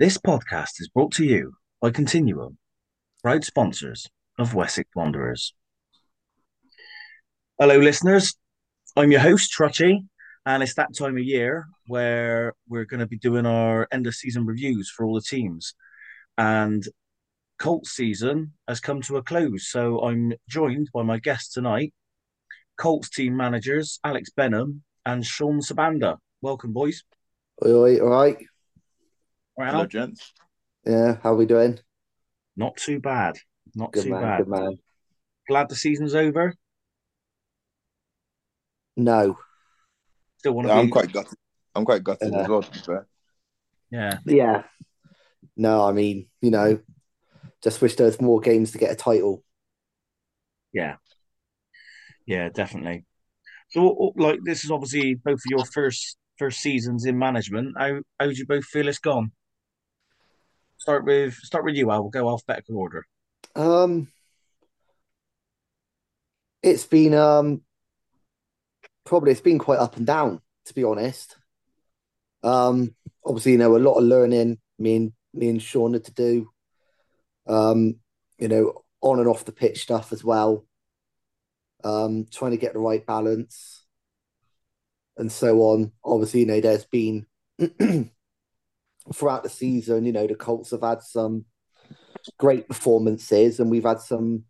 This podcast is brought to you by Continuum, proud sponsors of Wessex Wanderers. Hello, listeners. I'm your host, Trutchy, and it's that time of year where we're going to be doing our end of season reviews for all the teams. And Colts season has come to a close. So I'm joined by my guests tonight, Colts team managers Alex Benham and Sean Sabanda. Welcome, boys. Oi, oi, all right. Right, Hello, Al? gents. Yeah, how we doing? Not too bad. Not Good too man, bad. good man. Glad the season's over. No, Still want to Yeah, be. I'm quite gutted. I'm quite gutted Yeah. as well, to be fair. Yeah, yeah, no. I mean, you know, just wish there was more games to get a title. yeah, yeah, definitely. So, what- what- like, this is obviously both of your first first seasons in management. How how do you both feel it's gone? Start with start with you, Al. We'll go off alphabetical order. Um, it's been um probably it's been quite up and down to be honest. Um, obviously, you know, a lot of learning. Me and me and Sean had to do. Um, you know, on and off the pitch stuff as well. Um, trying to get the right balance and so on. Obviously, you know, there's been throughout the season, you know, the Colts have had some great performances and we've had some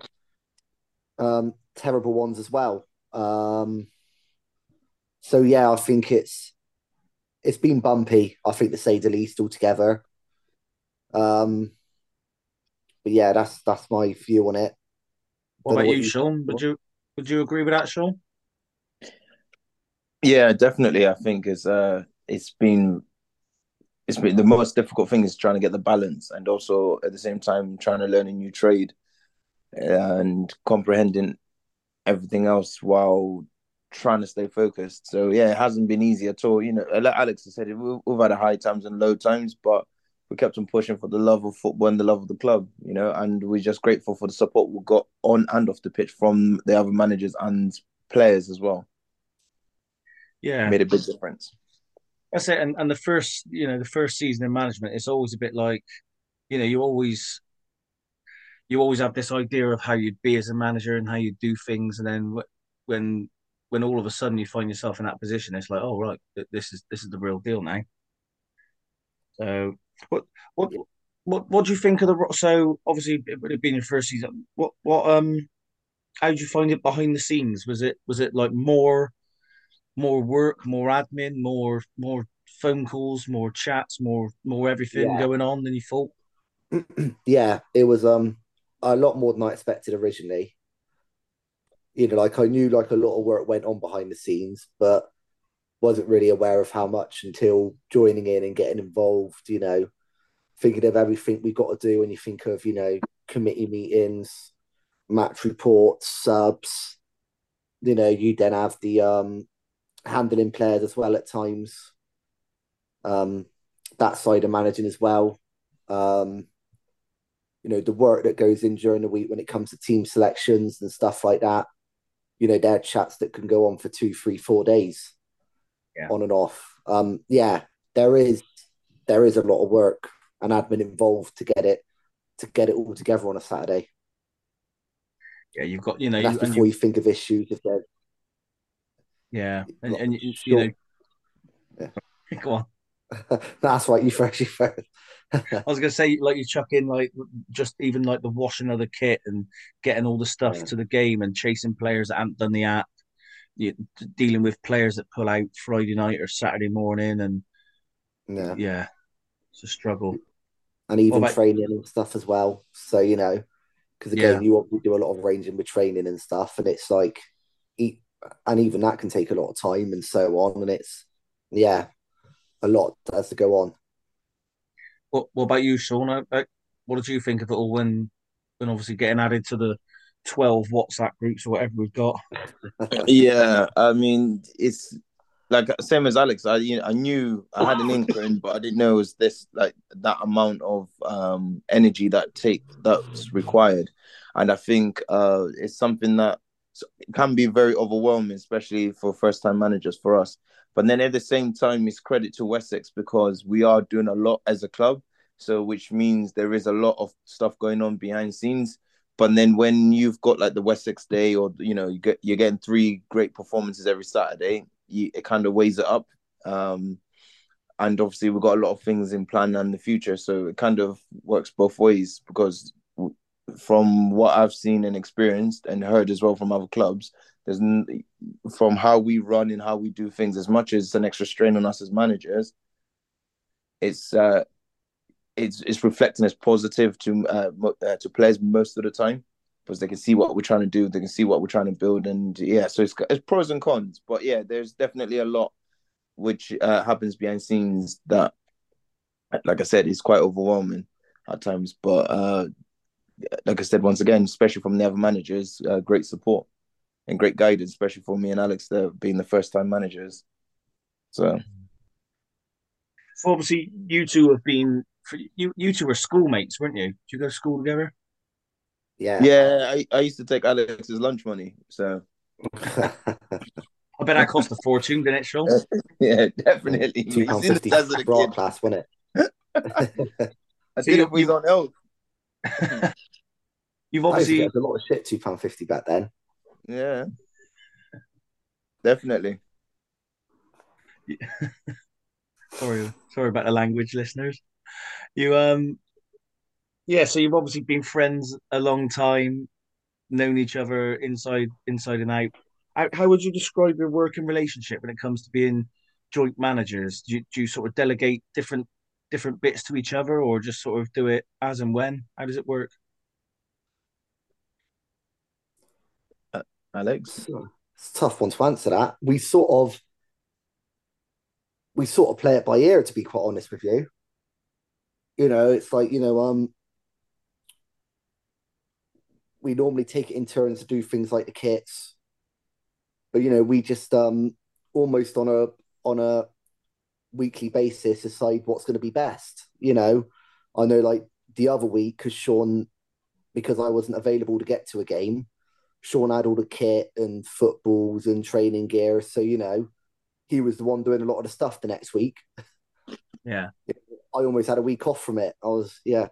um, terrible ones as well. Um, so yeah, I think it's it's been bumpy. I think to say the least altogether. Um, but yeah, that's that's my view on it. What about know you, what you- Sean? Would you would you agree with that, Sean? Yeah, definitely. I think it's uh, it's been, it's been the most difficult thing is trying to get the balance, and also at the same time trying to learn a new trade, and comprehending everything else while trying to stay focused. So yeah, it hasn't been easy at all. You know, uh, like Alex has said, we- we've had high times and low times, but we kept on pushing for the love of football and the love of the club. You know, and we're just grateful for the support we got on and off the pitch from the other managers and players as well. Yeah, Made a big difference. That's it. And and the first, you know, the first season in management, it's always a bit like, you know, you always you always have this idea of how you'd be as a manager and how you do things, and then when when all of a sudden you find yourself in that position, it's like, oh right, this is this is the real deal now. So what what what what do you think of the so obviously it would have been your first season. What what um how did you find it behind the scenes? Was it was it like more more work, more admin, more more phone calls, more chats, more more everything Yeah. going on than you thought? yeah, it was um a lot more than I expected originally. You know, like I knew like a lot of work went on behind the scenes, but wasn't really aware of how much until joining in and getting involved, you know, thinking of everything we've got to do when you think of, you know, committee meetings, match reports, subs, you know, you then have the um handling players as well at times. Um that side of managing as well. Um you know the work that goes in during the week when it comes to team selections and stuff like that you know there are chats that can go on for two three four days Yeah. on and off um yeah there is there is a lot of work and admin involved to get it to get it all together on a saturday Yeah, you've got you know, and you, that's and before you, you think of issues if there's yeah, and, and you, you know, go on. that's right you first you first I was gonna say like you chuck in like just even like the washing of the kit and getting all the stuff Yeah. to the game and chasing players that haven't done the app, you, dealing with players that pull out Friday night or Saturday morning, and yeah yeah, it's a struggle. and even about- training and stuff as well. So you know, because again, you obviously do a lot of ranging with training and stuff, and it's like, and even that can take a lot of time and so on, and it's yeah, a lot has to go on. What What about you, Sean? What did you think of it all when, when obviously getting added to the twelve WhatsApp groups or whatever we've got? Yeah, I mean, it's like same as Alex. I you know, I knew I had an inkling, but I didn't know it was this like that amount of um energy that take that's required, and I think uh it's something that can be very overwhelming, especially for first time managers for us. But then at the same time, it's credit to Wessex because we are doing a lot as a club. So which means there is a lot of stuff going on behind scenes. But then when you've got like the Wessex Day, or you know, you get you're getting three great performances every Saturday, you, it kind of weighs it up. Um, and obviously we've got a lot of things in plan in the future, so it kind of works both ways because from what I've seen and experienced and heard as well from other clubs, there's from how we run and how we do things. As much as it's an extra strain on us as managers, it's uh, it's it's reflecting as positive to uh, uh, to players most of the time because they can see what we're trying to do, they can see what we're trying to build, and yeah, so it's, it's pros and cons. But yeah, there's definitely a lot which uh, happens behind scenes that, like I said, is quite overwhelming at times. But uh, like I said, once again, especially from the other managers, uh, great support and great guidance, especially for me and Alex, there being the first time managers. So, so obviously, you two have been you. You two were schoolmates, weren't you? Did you go to school together? Yeah, yeah. I, I used to take Alex's lunch money, so. I bet that cost a fortune, didn't it, Sean? yeah, definitely. Two pound fifty broad class, wasn't it? I did it with on health. You've obviously a lot of shit. Two pound fifty back then. Yeah, definitely. sorry, sorry about the language, listeners. You um, yeah. So you've obviously been friends a long time, known each other inside inside and out. How, how would you describe your working relationship when it comes to being joint managers? Do you, do you sort of delegate different different bits to each other, or just sort of do it as and when? How does it work? Alex? It's a tough one to answer that. We sort of we sort of play it by ear, to be quite honest with you. You know, it's like, you know, um we normally take it in turns to do things like the kits. But you know, we just um almost on a on a weekly basis decide what's going to be best. You know, I know like the other week because Sean, because I wasn't available to get to a game, Sean had all the kit and footballs and training gear. So, you know, he was the one doing a lot of the stuff the next week. Yeah. I almost had a week off from it. I was, yeah,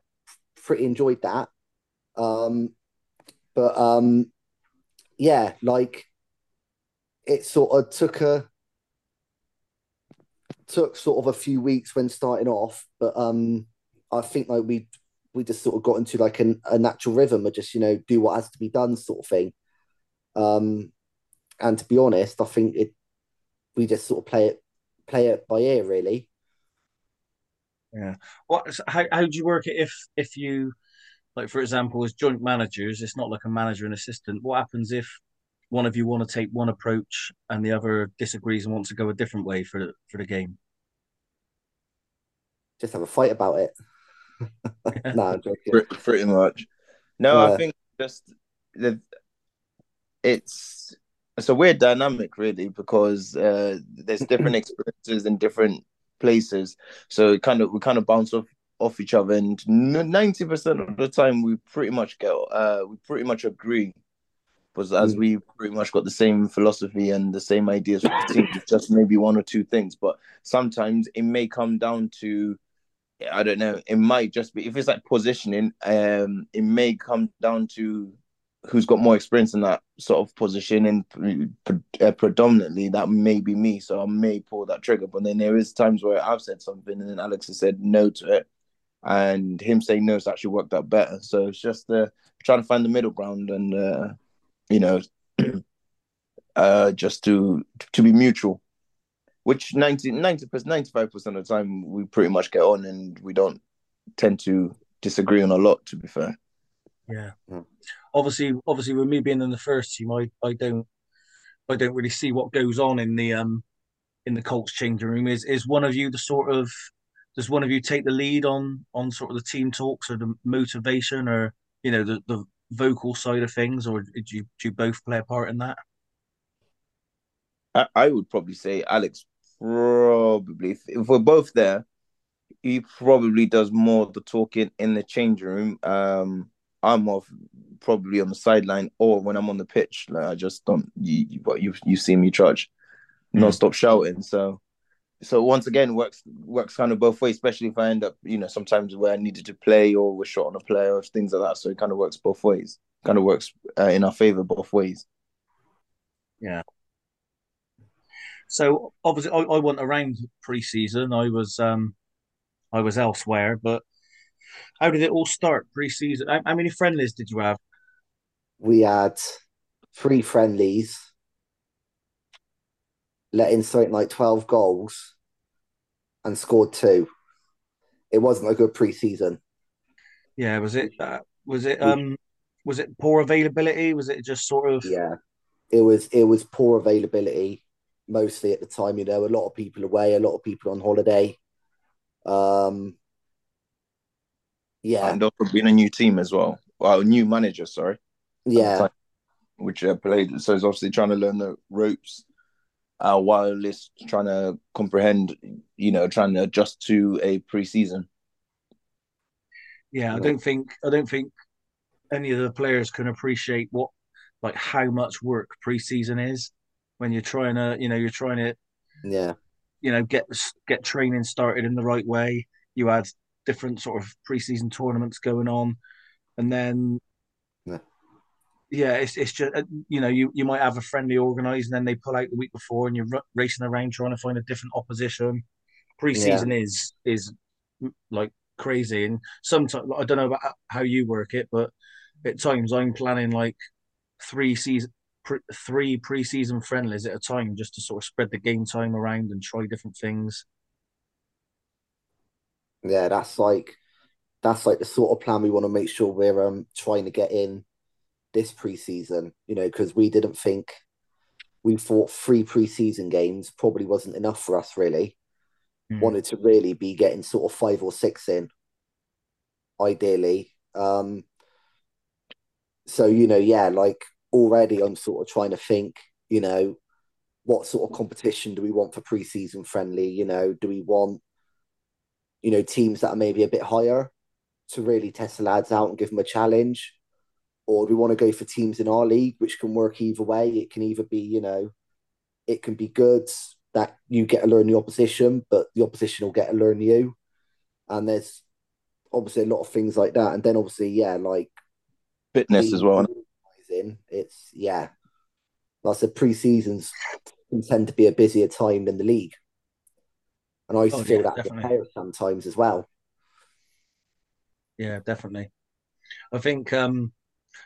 pretty enjoyed that. Um, but um, yeah, like it sort of took a took sort of a few weeks when starting off, but um, I think like we we just sort of got into like an, a natural rhythm of just you know do what has to be done sort of thing. Um, and to be honest, I think it we just sort of play it play it by ear really. Yeah. What? How how do you work it if if you like for example as joint managers? It's not like a manager and assistant. What happens if one of you want to take one approach and the other disagrees and wants to go a different way for for the game? Just have a fight about it. no, pretty, pretty, much. No, yeah. I think just the it's it's a weird dynamic really because uh, there's different experiences in different places so kind of we kind of bounce off off each other and 90% of the time we pretty much get uh we pretty much agree because as mm. we pretty much got the same philosophy and the same ideas for the team just maybe one or two things but sometimes it may come down to I don't know. It might just be if it's like positioning. Um, it may come down to who's got more experience in that sort of position, and uh, predominantly that may be me. So I may pull that trigger. But then there is times where I've said something, and then Alex has said no to it, and him saying no has actually worked out better. So it's just uh, trying to find the middle ground, and uh, you know, uh, just to to be mutual. Which 90, 90 95% of the time we pretty much get on and we don't tend to disagree on a lot, to be fair. Yeah. Mm. Obviously, obviously, with me being in the first team, I, I don't I don't really see what goes on in the um in the Colts changing room. Is is one of you the sort of does one of you take the lead on on sort of the team talks or the motivation or you know the the vocal side of things, or do you do you both play a part in that? I, I would probably say Alex probably if, we're both there, he probably does more of the talking in the change room. Um, I'm off probably on the sideline or when I'm on the pitch. Like I just don't you you you, you see me charge, mm. non stop shouting. So so once again works works kind of both ways, especially if I end up, you know, sometimes where I needed to play or we're short on a player or things like that. So it kind of works both ways. Kind of works uh, in our favor both ways. Yeah. So obviously, I, I went around pre-season. I was um, I was elsewhere, but how did it all start pre-season? How, how many friendlies did you have? We had three friendlies, let in something like 12 goals and scored two. It wasn't a good pre-season. Yeah, was it? Uh, was it? Um, was it poor availability? Was it just sort of? Yeah, it was. It was poor availability mostly at the time. You know, a lot of people away, a lot of people on holiday. Um, yeah, and also being a new team as well. Well, a new manager, sorry. Yeah, time, which uh, played. So he's obviously trying to learn the ropes uh, while he's trying to comprehend, you know, trying to adjust to a preseason. Yeah, I don't think I don't think any of the players can appreciate what like how much work preseason is when you're trying to, you know, you're trying to, yeah, you know, get get training started in the right way. You had different sort of preseason tournaments going on, and then yeah, yeah it's it's just uh, you know you you might have a friendly organised, and then they pull out the week before, and you're racing around trying to find a different opposition. Preseason yeah. is is like crazy, and sometimes I don't know about how you work it, but at times I'm planning like three season pre- three preseason friendlies at a time just to sort of spread the game time around and try different things. Yeah, that's like that's like the sort of plan we want to make sure we're um trying to get in this preseason. You know, because we didn't think we thought three preseason games probably wasn't enough for us. Really, mm. wanted to really be getting sort of five or six in, ideally. Um, so you know, yeah, like already I'm sort of trying to think, you know, what sort of competition do we want for preseason friendly? You know, do we want, you know, teams that are maybe a bit higher to really test the lads out and give them a challenge? Or do we want to go for teams in our league, which can work either way? It can either be, you know, it can be good that you get to learn the opposition, but the opposition will get to learn you. And there's obviously a lot of things like that. And then obviously, yeah, like fitness as well in. It's yeah, like I said, pre-seasons can tend to be a busier time than the league, and I used oh, to feel yeah, that definitely. sometimes as well. Yeah, definitely. I think um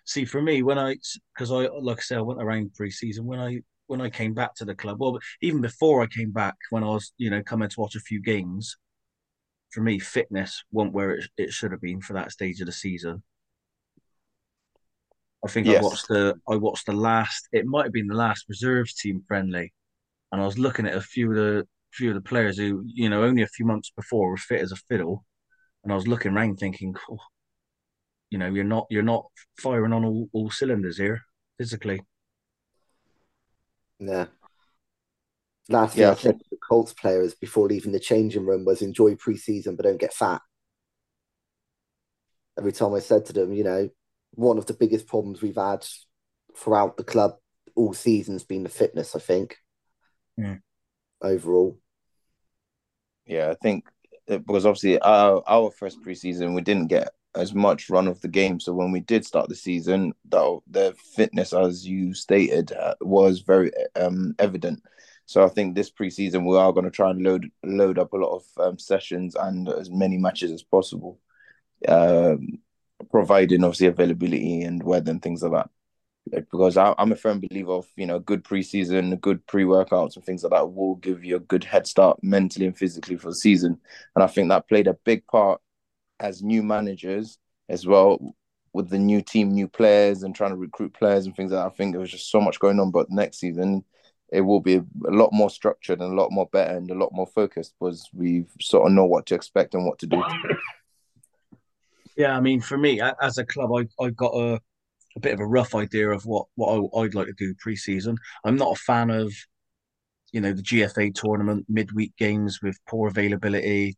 see for me when I because I like I said I went around pre-season when I when I came back to the club well even before I came back when I was you know coming to watch a few games for me fitness wasn't where it, it should have been for that stage of the season I think yes. I watched the I watched the last. It might have been the last reserves team friendly, and I was looking at a few of the few of the players who you know only a few months before were fit as a fiddle, and I was looking around thinking, oh, you know, you're not you're not firing on all, all cylinders here physically. Yeah. Last yeah, thing I said to the Colts players before leaving the changing room was enjoy preseason but don't get fat. Every time I said to them, you know, one of the biggest problems we've had throughout the club all season's been the fitness, I think. Yeah. Overall. Yeah, I think because obviously our our first preseason we didn't get as much run of the game. So when we did start the season, the the fitness, as you stated, uh, was very um, evident. So I think this preseason we are going to try and load load up a lot of um, sessions and as many matches as possible. Um, providing obviously availability and weather and things like that. Because I, am a firm believer of you know good preseason, good pre workouts and things like that will give you a good head start mentally and physically for the season. And I think that played a big part as new managers as well with the new team, new players, and trying to recruit players and things like that. I think there was just so much going on. But next season, it will be a lot more structured and a lot more better and a lot more focused because we sort of know what to expect and what to do. Yeah, I mean, for me, as a club, I, I've got a, a bit of a rough idea of what, what I, would like to do pre-season. I'm not a fan of, you know, the GFA tournament, midweek games with poor availability,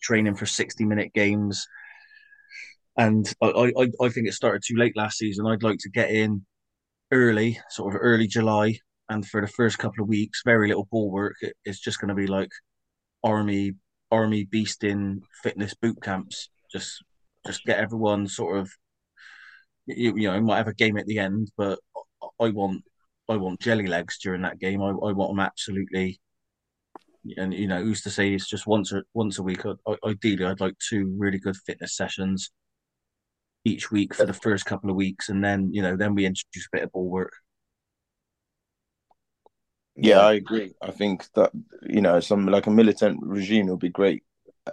training for 60-minute games. And I, I, I think it started too late last season. I'd like to get in early, sort of early July, and for the first couple of weeks, very little ball work. It, it's just going to be like army army beast in fitness boot camps. Just just get everyone sort of you, you know might have a game at the end, but I want I want jelly legs during that game. I, I want them absolutely. And you know, who's to say it's just once or once a week? I, ideally, I'd like two really good fitness sessions each week for the first couple of weeks, and then you know, then we introduce a bit of ball work. Yeah, I agree. I think that you know, some like a militant regime would be great.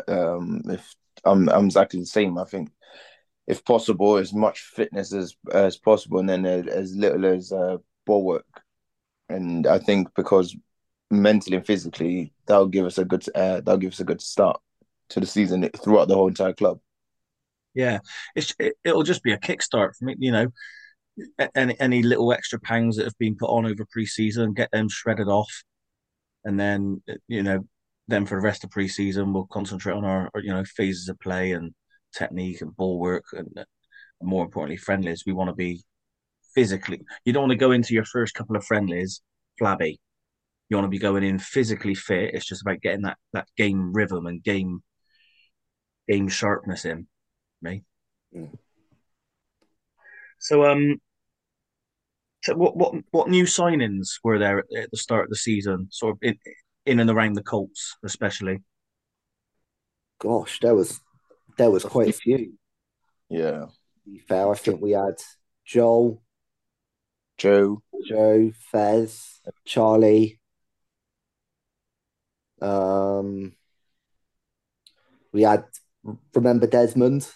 Um, if I'm, I'm exactly the same. I think if possible, as much fitness as as possible, and then as little as uh, ball work. And I think because mentally and physically, that'll give us a good uh, that'll give us a good start to the season throughout the whole entire club. Yeah, it's it, will just be a kickstart for me. You know, any any little extra pangs that have been put on over pre-season, get them shredded off, and then you know, then for the rest of pre-season, we'll concentrate on our, you know phases of play and technique and ball work, and, and more importantly, friendlies. We want to be physically. You don't want to go into your first couple of friendlies flabby. You want to be going in physically fit. It's just about getting that that game rhythm and game game sharpness in. Me. Mm. So um so what what what new signings were there at, at the start of the season, sort of in, in and around the Colts, especially? Gosh, there was there was quite a few. Yeah. To be fair, I think we had Joel, Joe, Joe, Fez, Charlie. Um, we had remember Desmond.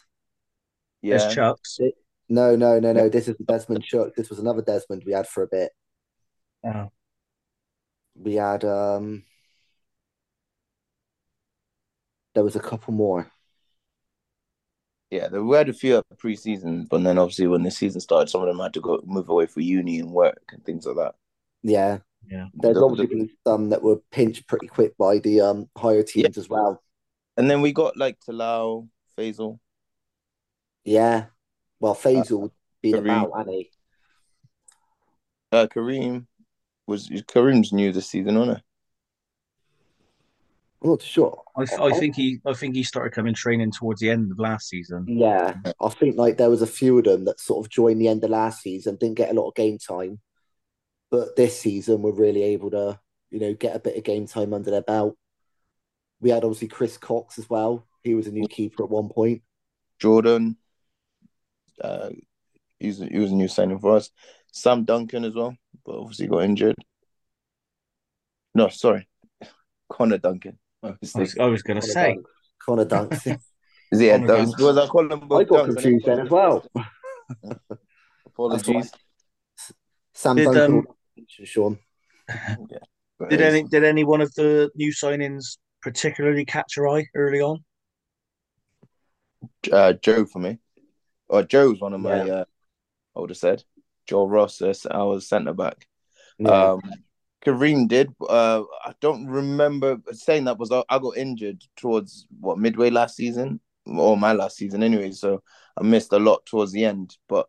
Yeah, There's Chucks. No, no, no, no. This is Desmond Chuck. This was another Desmond we had for a bit. Oh. We had um. There was a couple more. Yeah, there were a few of pre-season, but then obviously when the season started, some of them had to go move away for uni and work and things like that. Yeah, yeah. There's the, obviously been some that were pinched pretty quick by the um higher teams yeah. as well. And then we got like Talau, Faisal. Yeah, well, Faisal uh, been Kareem. about, hasn't he? Uh, Kareem was Kareem's new this season, wasn't it? I'm not sure. I, th- I think he I think he started coming training towards the end of last season. Yeah, I think like there was a few of them that sort of joined the end of last season, didn't get a lot of game time, but this season we were really able to you know get a bit of game time under their belt. We had obviously Chris Cox as well. He was a new keeper at one point. Jordan, uh, he was, he was a new signing for us. Sam Duncan as well, but obviously got injured. No, sorry, Connor Duncan. I was, I was going to say Dunk. Connor Duncan. Is it Dunks? Was I calling them I got confused then as well. Apologies. Sam did, Duncan, um, Sean. yeah. Did any did any one of the new signings particularly catch your eye early on? Uh, Joe for me. Or Joe's one of my. Yeah. Uh, I would have said Joe Ross, uh, our centre back. Yeah. Um, Kareem did. Uh, I don't remember saying that was I got injured towards what midway last season or my last season anyway, so I missed a lot towards the end. But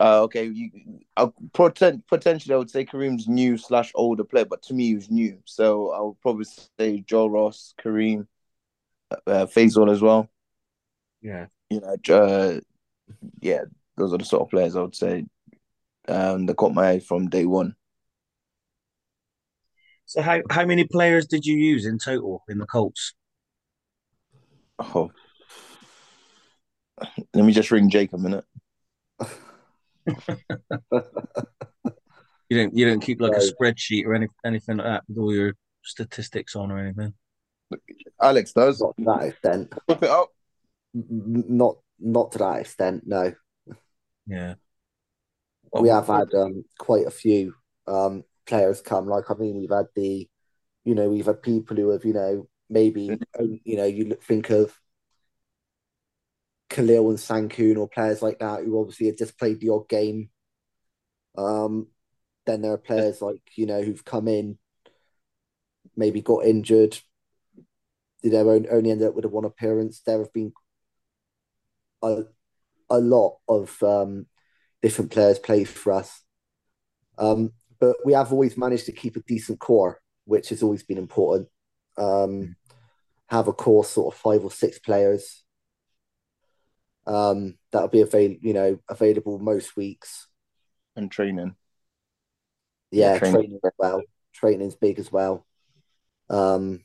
uh, okay, you, I potent, potentially I would say Kareem's new slash older player, but to me he was new, so I would probably say Joe Ross, Kareem, uh, Faisal as well. Yeah, you know, uh, yeah, those are the sort of players I would say um, that caught my eye from day one. So how how many players did you use in total in the Colts? Oh, let me just ring Jake a minute. you don't you don't keep like a spreadsheet or any, anything like that with all your statistics on or anything. Alex does not to that extent. Flip it up. Not not to that extent, no. Yeah. we have had um, quite a few um, players come. Like I mean, we've had the, you know, we've had people who have, you know, maybe you know, you think of Khalil and Sankoon or players like that who obviously had just played the odd game. Um, then there are players like you know who've come in, maybe got injured. You know, only ended up with a one appearance. There have been a a lot of um, different players played for us. Um, but we have always managed to keep a decent core, which has always been important. Um, have a core sort of five or six players um, that'll be avail- you know available most weeks and training. Yeah, training. training as well. Training's big as well, um,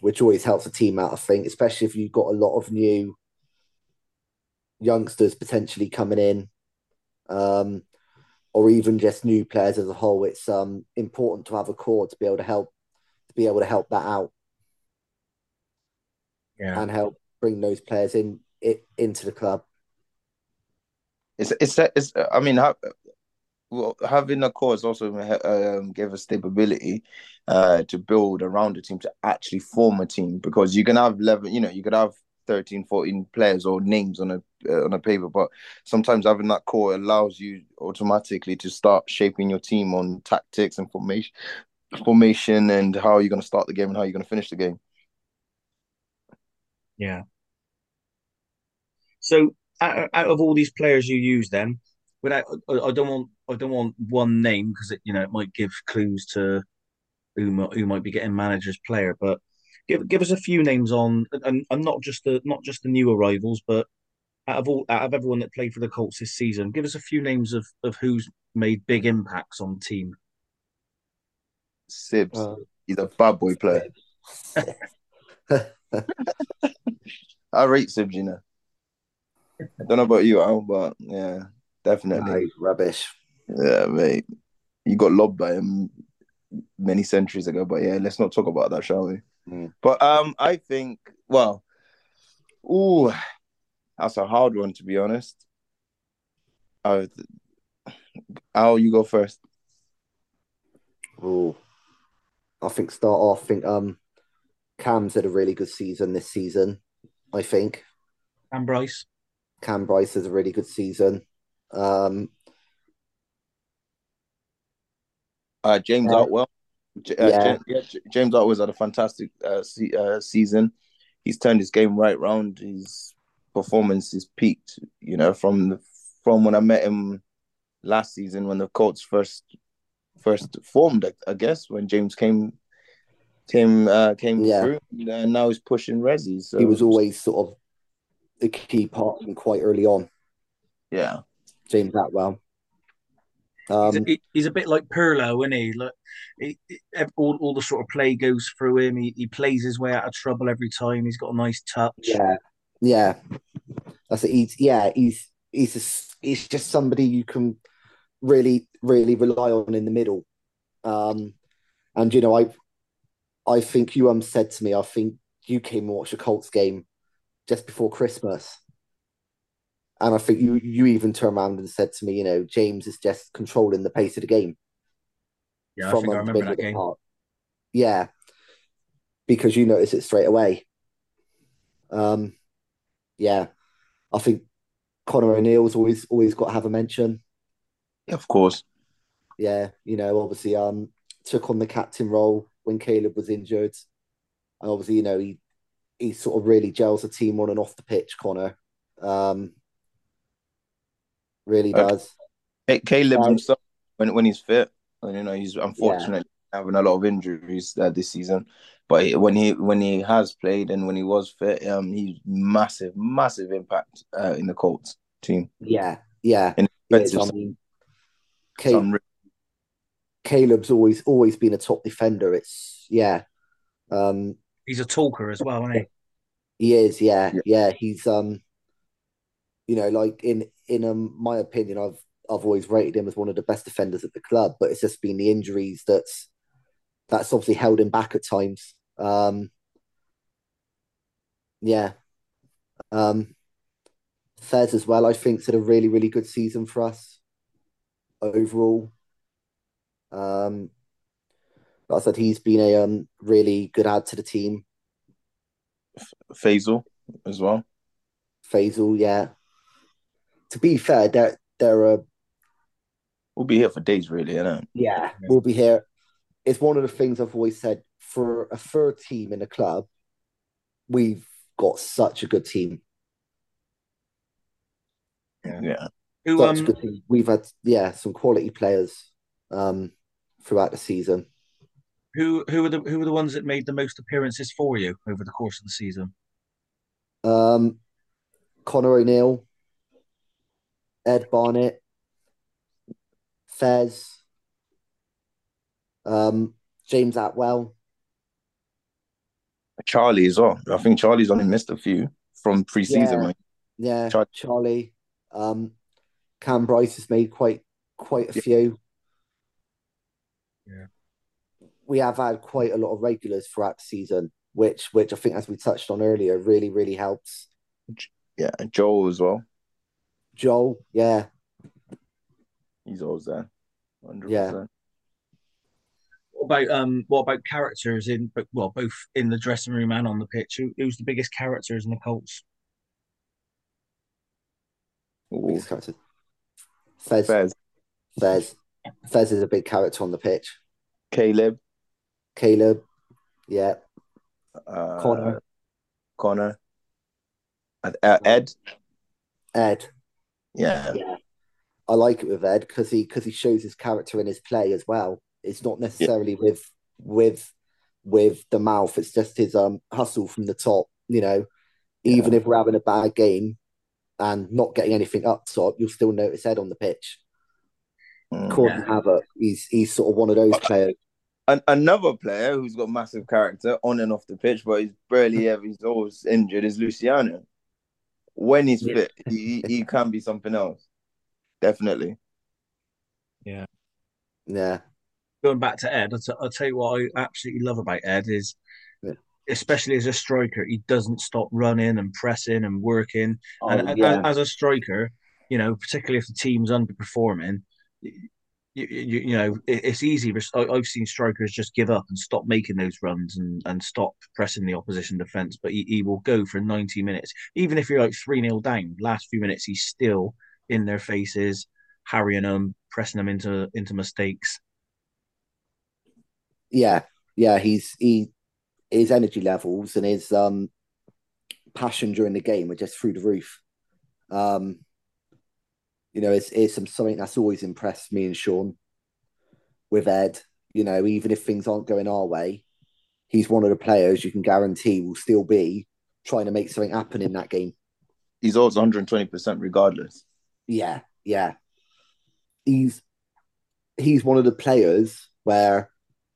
which always helps a team out. I think, especially if you've got a lot of new youngsters potentially coming in, um, or even just new players as a whole. It's um, important to have a core to be able to help to be able to help that out, yeah, and help bring those players in it into the club. It's it's it's. I mean, how, well, having a cause also um, gave us stability uh, to build around a team to actually form a team because you can have 11, you know, you could have 13, 14 players or names on a uh, on a paper, but sometimes having that core allows you automatically to start shaping your team on tactics and formation, formation, and how you're going to start the game and how you're going to finish the game. Yeah, so out, out of all these players you use, then without I don't want I don't want one name because it you know it might give clues to who who might be getting manager's player, but give give us a few names on and, and not just the not just the new arrivals, but out of all out of everyone that played for the Colts this season, give us a few names of of who's made big impacts on the team. Sibs, uh, he's a bad boy player. I rate Sibs, you know. I don't know about you, Al, but yeah, definitely. rubbish. Yeah, mate. You got lobbed by him many centuries ago, but yeah, let's not talk about that, shall we? Mm. But um, I think, well, ooh, that's a hard one to be honest. Uh, Al, you go first. Oh, I think start off. I think um, Cam's had a really good season this season. I think. And Bryce. Cam Bryce has a really good season. Um, uh, James uh, Artwell. Uh, yeah. James, James Artwell's had a fantastic uh, se- uh, season. He's turned his game right round. His performance is peaked. You know, from the, from when I met him last season when the Colts first first formed, I, I guess when James came came uh, came yeah. through, and now he's pushing Resi. So he was always sort of the key part from quite early on. Yeah, James Atwell. Um, he's, a, he's, a, bit like Pirlo, isn't he? Like he, all, all the sort of play goes through him. He, he plays his way out of trouble every time. He's got a nice touch. Yeah, yeah. That's it. He's yeah. He's he's just, he's just somebody you can really really rely on in the middle. Um, and you know, I I think you um said to me, I think you came and watched a Colts game just before Christmas. And I think you you even turned around and said to me, you know, James is just controlling the pace of the game. Yeah, from I think I remember that game. Part. Yeah, because you notice it straight away. Um, yeah, I think Connor O'Neill's always always got to have a mention. Yeah, of course. Yeah, you know, obviously, um, took on the captain role when Caleb was injured, and obviously, you know, he he sort of really gels the team on and off the pitch, Connor. Um, really does. Hey, Caleb um, himself, when when he's fit, and you know he's unfortunately yeah. having a lot of injuries uh, this season. But when he when he has played and when he was fit, um, he's massive, massive impact uh, in the Colts team. Yeah, yeah. In I mean, Caleb, Caleb's always always been a top defender. It's yeah. Um, he's a talker as well, isn't he? He is, yeah, yeah. yeah. He's um, you know, like in in um, my opinion, I've I've always rated him as one of the best defenders at the club, but it's just been the injuries that's that's obviously held him back at times. Um, yeah. Um, Fez as well, I think, had a really, really good season for us overall. Um, like I said, he's been a um, really good add to the team. Faisal as well. Faisal, yeah. To be fair, there there are. We'll be here for days, really, you know. Yeah, we'll be here. It's one of the things I've always said for a third team in a club. We've got such a good team. Yeah. Who, um, We've had yeah some quality players. Um, throughout the season. Who who are the who are the ones that made the most appearances for you over the course of the season? Um, Connor O'Neill, Ed Barnett, Fez, um, James Atwell. Charlie as well. I think Charlie's only missed a few from pre-season. Yeah. right? Yeah, Char- Charlie. Um, Cam Bryce has made quite quite a few. Yeah. We have had quite a lot of regulars throughout the season, which which I think, as we touched on earlier, really really helps. Yeah, and Joel as well. Joel, yeah, He's always there. 100%. Yeah. What about um what about characters in but well both in the dressing room and on the pitch? Who, who's the biggest characters in the Colts? Ooh, biggest character. Fez, Fez, Fez, Fez is a big character on the pitch. Caleb, Caleb, yeah, uh, Connor, Connor, uh, uh, Ed. Ed. Yeah. Yeah, I like it with Ed because he because he shows his character in his play as well. It's not necessarily with with with the mouth. It's just his um hustle from the top. You know, even if we're having a bad game and not getting anything up top, you'll still notice Ed on the pitch. Mm. Gordon Havoc, he's he's sort of one of those players. An- another player who's got massive character on and off the pitch, but he's barely hmm. ever, he's always injured, is Luciano. When he's Yeah. fit, he, he can be something else. Definitely. Yeah, Yeah. Going back to Ed, I'll, t- I'll tell you what I absolutely love about Ed is, Yeah. especially as a striker, he doesn't stop running and pressing and working. oh, and and yeah, as a striker, you know, particularly if the team's underperforming, you, you, you know, it's easy. I've seen strikers just give up and stop making those runs and, and stop pressing the opposition defense. But he, he will go for 90 minutes. Even if you're like 3 0 down, last few minutes, he's still in their faces, harrying them, pressing them into, into mistakes. yeah, yeah. He's he his energy levels and his um passion during the game are just through the roof. Um, you know, it's it's some something that's always impressed me and Sean with Ed. You know, even if things aren't going our way, he's one of the players you can guarantee will still be trying to make something happen in that game. He's always 120% regardless. Yeah, yeah. He's he's one of the players where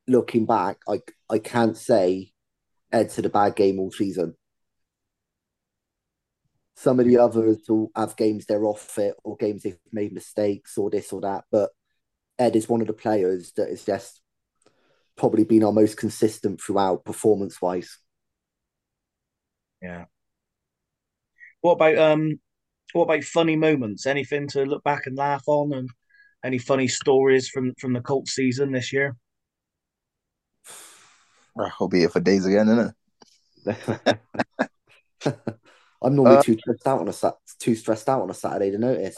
looking back, I I can't say Ed's had a bad game all season. Some of the others will have games they're off it or games they've made mistakes or this or that, but Ed is one of the players that has just probably been our most consistent throughout performance wise. Yeah. What about um what about funny moments? Anything to look back and laugh on and any funny stories from from the Colts season this year? I'll be here for days again, innit? I'm normally Uh, too stressed out on a too stressed out on a Saturday to notice.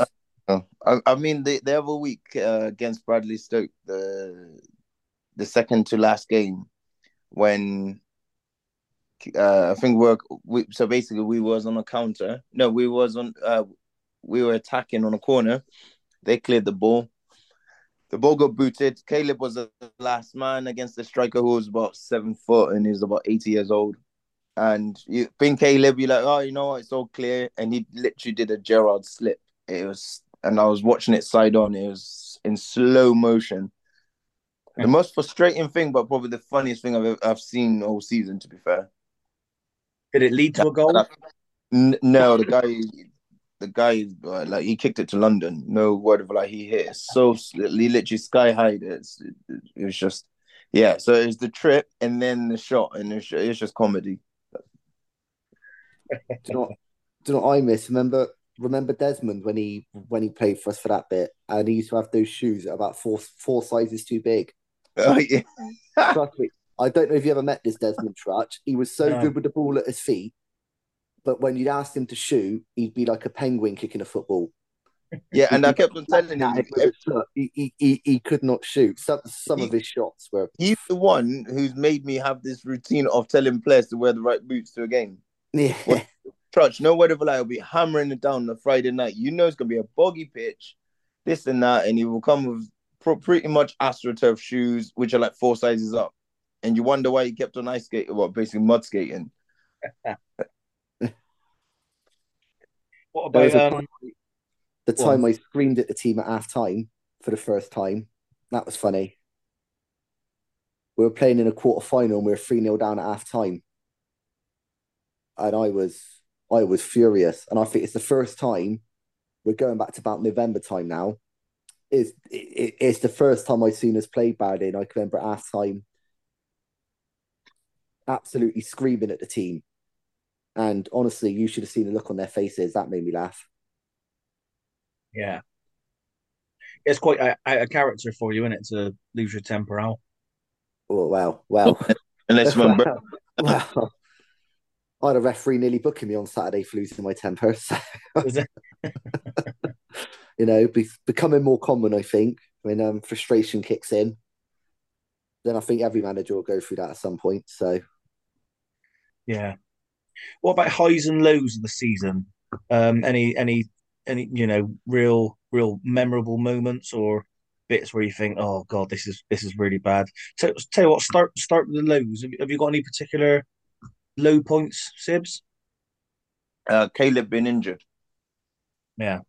Oh, I, I mean, the, the other week uh, against Bradley Stoke, the the second to last game, when uh, I think we're we, so basically we was on a counter. No, we was on. Uh, we were attacking on a corner. They cleared the ball. The ball got booted. Caleb was the last man against the striker who was about seven foot and he was about eighty years old. And you think Caleb, you're like, oh, you know what, it's all clear. And he literally did a Gerrard slip. It was, and I was watching it side on. It was in slow motion. The most frustrating thing, but probably the funniest thing I've I've seen all season. To be fair, Did it lead to a goal? No, the guy, the guy, uh, like he kicked it to London. No word of like he hit it so he literally sky high. It's, it, it was just, yeah. So it was the trip and then the shot, and it's, it's just comedy. Do you know, what- do you know what I miss? Remember, remember Desmond when he when he played for us for that bit, and he used to have those shoes about four four sizes too big. Oh, yeah. Trust me, I don't know if you ever met this Desmond Trutch. He was so No. good with the ball at his feet, but when you'd ask him to shoot, he'd be like a penguin kicking a football. yeah, and I kept on telling him it was a tut. he, he, he, he could not shoot. Some some of his shots were he's the one who's made me have this routine of telling players to wear the right boots to a game. Yeah. What? Trutch, no word of a lie, will be hammering it down on a Friday night. You know it's gonna be a boggy pitch, this and that, and he will come with pretty much AstroTurf shoes, which are like four sizes up, and you wonder why he kept on ice skating, well, basically mud skating. What about um, The time on. I screamed at the team at half time for the first time, that was funny. We were playing in a quarter final and we were 3 0 down at half time. And I was I was furious. And I think it's the first time we're going back to about November time now. It's, it, it's the first time I've seen us play badly. And I can remember at half time absolutely screaming at the team. And honestly, you should have seen the look on their faces. That made me laugh. yeah, it's quite a, a character for you, isn't it, to lose your temper out? Oh, wow. Well, Unless when Bur- well, I had a referee nearly booking me on Saturday for losing my temper. So, you know, be, becoming more common, I think, when um, frustration kicks in. Then I think every manager will go through that at some point. So, Yeah. What about highs and lows of the season? Um, any any any you know real real memorable moments or bits where you think, oh god, this is this is really bad. Tell, tell you what, start start with the lows. Have, have you got any particular low points, Sibs? uh, Caleb being injured. Yeah.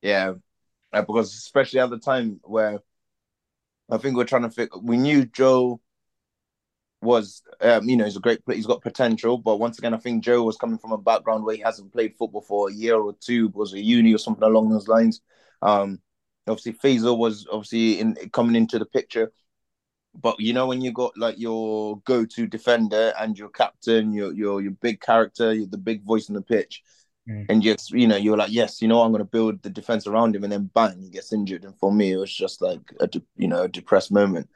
Yeah, uh, because especially at the time where I think we're trying to figure, we knew Joe was, um, you know, he's a great player, he's got potential, but once again, I think Joe was coming from a background where he hasn't played football for a year or two, was a uni or something along those lines. Um, obviously, Faisal was obviously in coming into the picture. But you know when you got like your go-to defender and your captain, your your your big character, you're the big voice on the pitch, Mm. and just you know you're like yes you know i'm going to build the defense around him and then bang he gets injured. And for me it was just like a de- you know a depressed moment.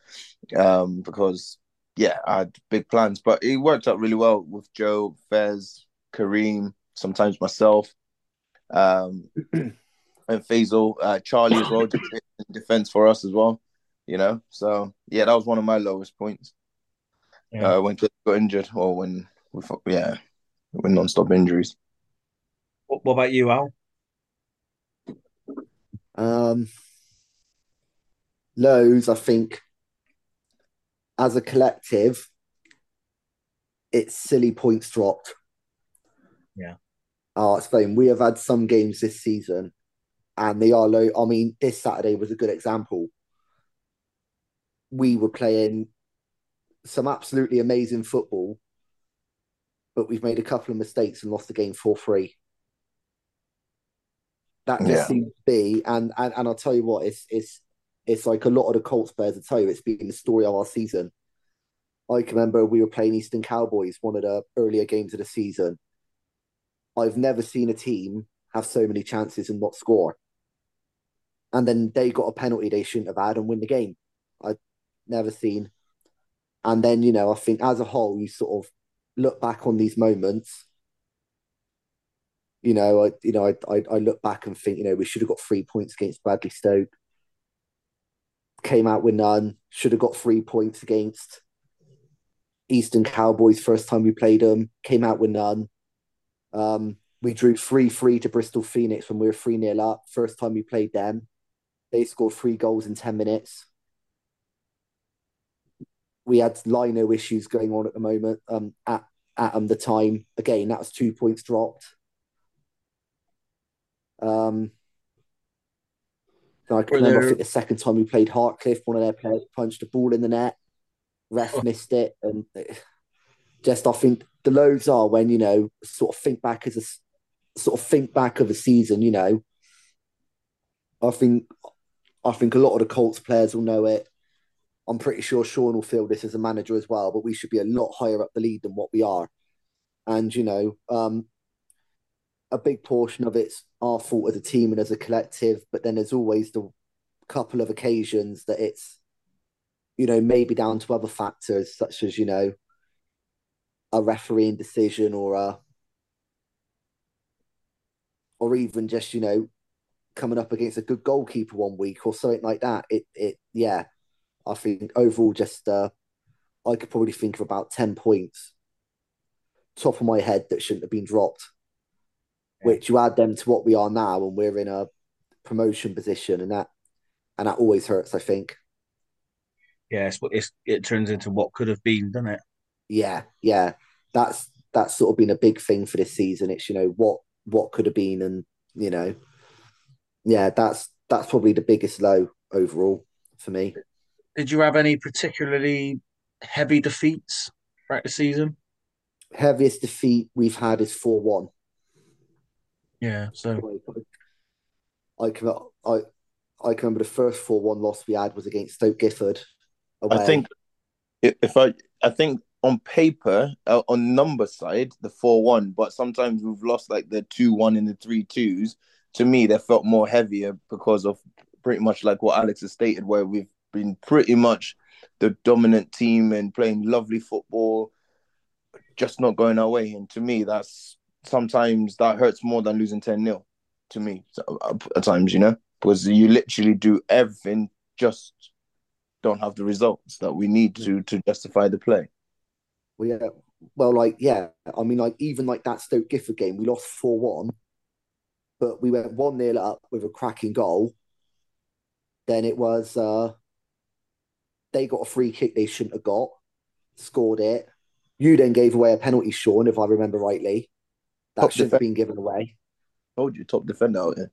Um because yeah i had big plans but it worked out really well with joe fez kareem sometimes myself um and Faisal, uh charlie as well did a bit in defense for us as well you know so yeah that was one of my lowest points Yeah. uh when kids got injured or when we yeah when non-stop injuries What, what about you, Al? um, lows, I think, as a collective, it's silly points dropped. Yeah. I'll explain. We have had some games this season and they are low. I mean, this Saturday was a good example. We were playing some absolutely amazing football, but we've made a couple of mistakes and lost the game 4 3. That just Yeah. seems to be, and, and and I'll tell you what, it's it's it's like a lot of the Colts players will tell you it's been the story of our season. I can remember we were playing Easton Cowboys, one of the earlier games of the season. I've never seen a team have so many chances and not score. And then they got a penalty they shouldn't have had and win the game. I've never seen. And then, you know, I think as a whole, you sort of look back on these moments. You know, I you know, I, I I look back and think, you know, we should have got three points against Bradley Stoke. Came out with none. Should have got three points against Easton Cowboys first time we played them. Came out with none. Um, we drew three three to Bristol Phoenix when we were three 0 up. First time we played them, they scored three goals in ten minutes. We had lino issues going on at the moment. Um, at at um, the time again, that was two points dropped. Um, I can Were remember. I think the second time we played Hartcliffe, one of their players punched a ball in the net. Ref Oh. missed it, and just I think the lows are when you know sort of think back as a sort of think back of a season. You know, I think I think a lot of the Colts players will know it. I'm pretty sure Sean will feel this as a manager as well, but we should be a lot higher up the lead than what we are. And you know, um, a big portion of it's our fault as a team and as a collective, but then there's always the couple of occasions that it's, you know, maybe down to other factors such as, you know, a refereeing decision or a or even just, you know, coming up against a good goalkeeper one week or something like that. It it yeah. I think overall just uh I could probably think of about ten points top of my head that shouldn't have been dropped which you add them to what we are now, and we're in a promotion position, and that and that always hurts. I think. Yeah, it's, it's it turns into what could have been, doesn't it? Yeah, yeah. That's that's sort of been a big thing for this season. It's you know what what could have been, and you know, yeah, that's that's probably the biggest low overall for me. Did you have any particularly heavy defeats throughout the season? Heaviest defeat we've had is four one. Yeah, so I can I I can remember the first four one loss we had was against Stoke Gifford. Away. I think if I I think on paper uh, on number side the four one, but sometimes we've lost like the two one and the three twos. To me, they felt more heavier because of pretty much like what Alex has stated, where we've been pretty much the dominant team and playing lovely football, just not going our way. And to me, that's sometimes that hurts more than losing 10 0 to me at times, you know, because you literally do everything, just don't have the results that we need to to justify the play. Well, yeah, well, like yeah, I mean, like even like that Stoke Gifford game, we lost four one, but we went one 0 up with a cracking goal. Then it was uh they got a free kick they shouldn't have got, scored it. You then gave away a penalty, Sean, if I remember rightly. That top shouldn't have been given away. Told you, top defender out here.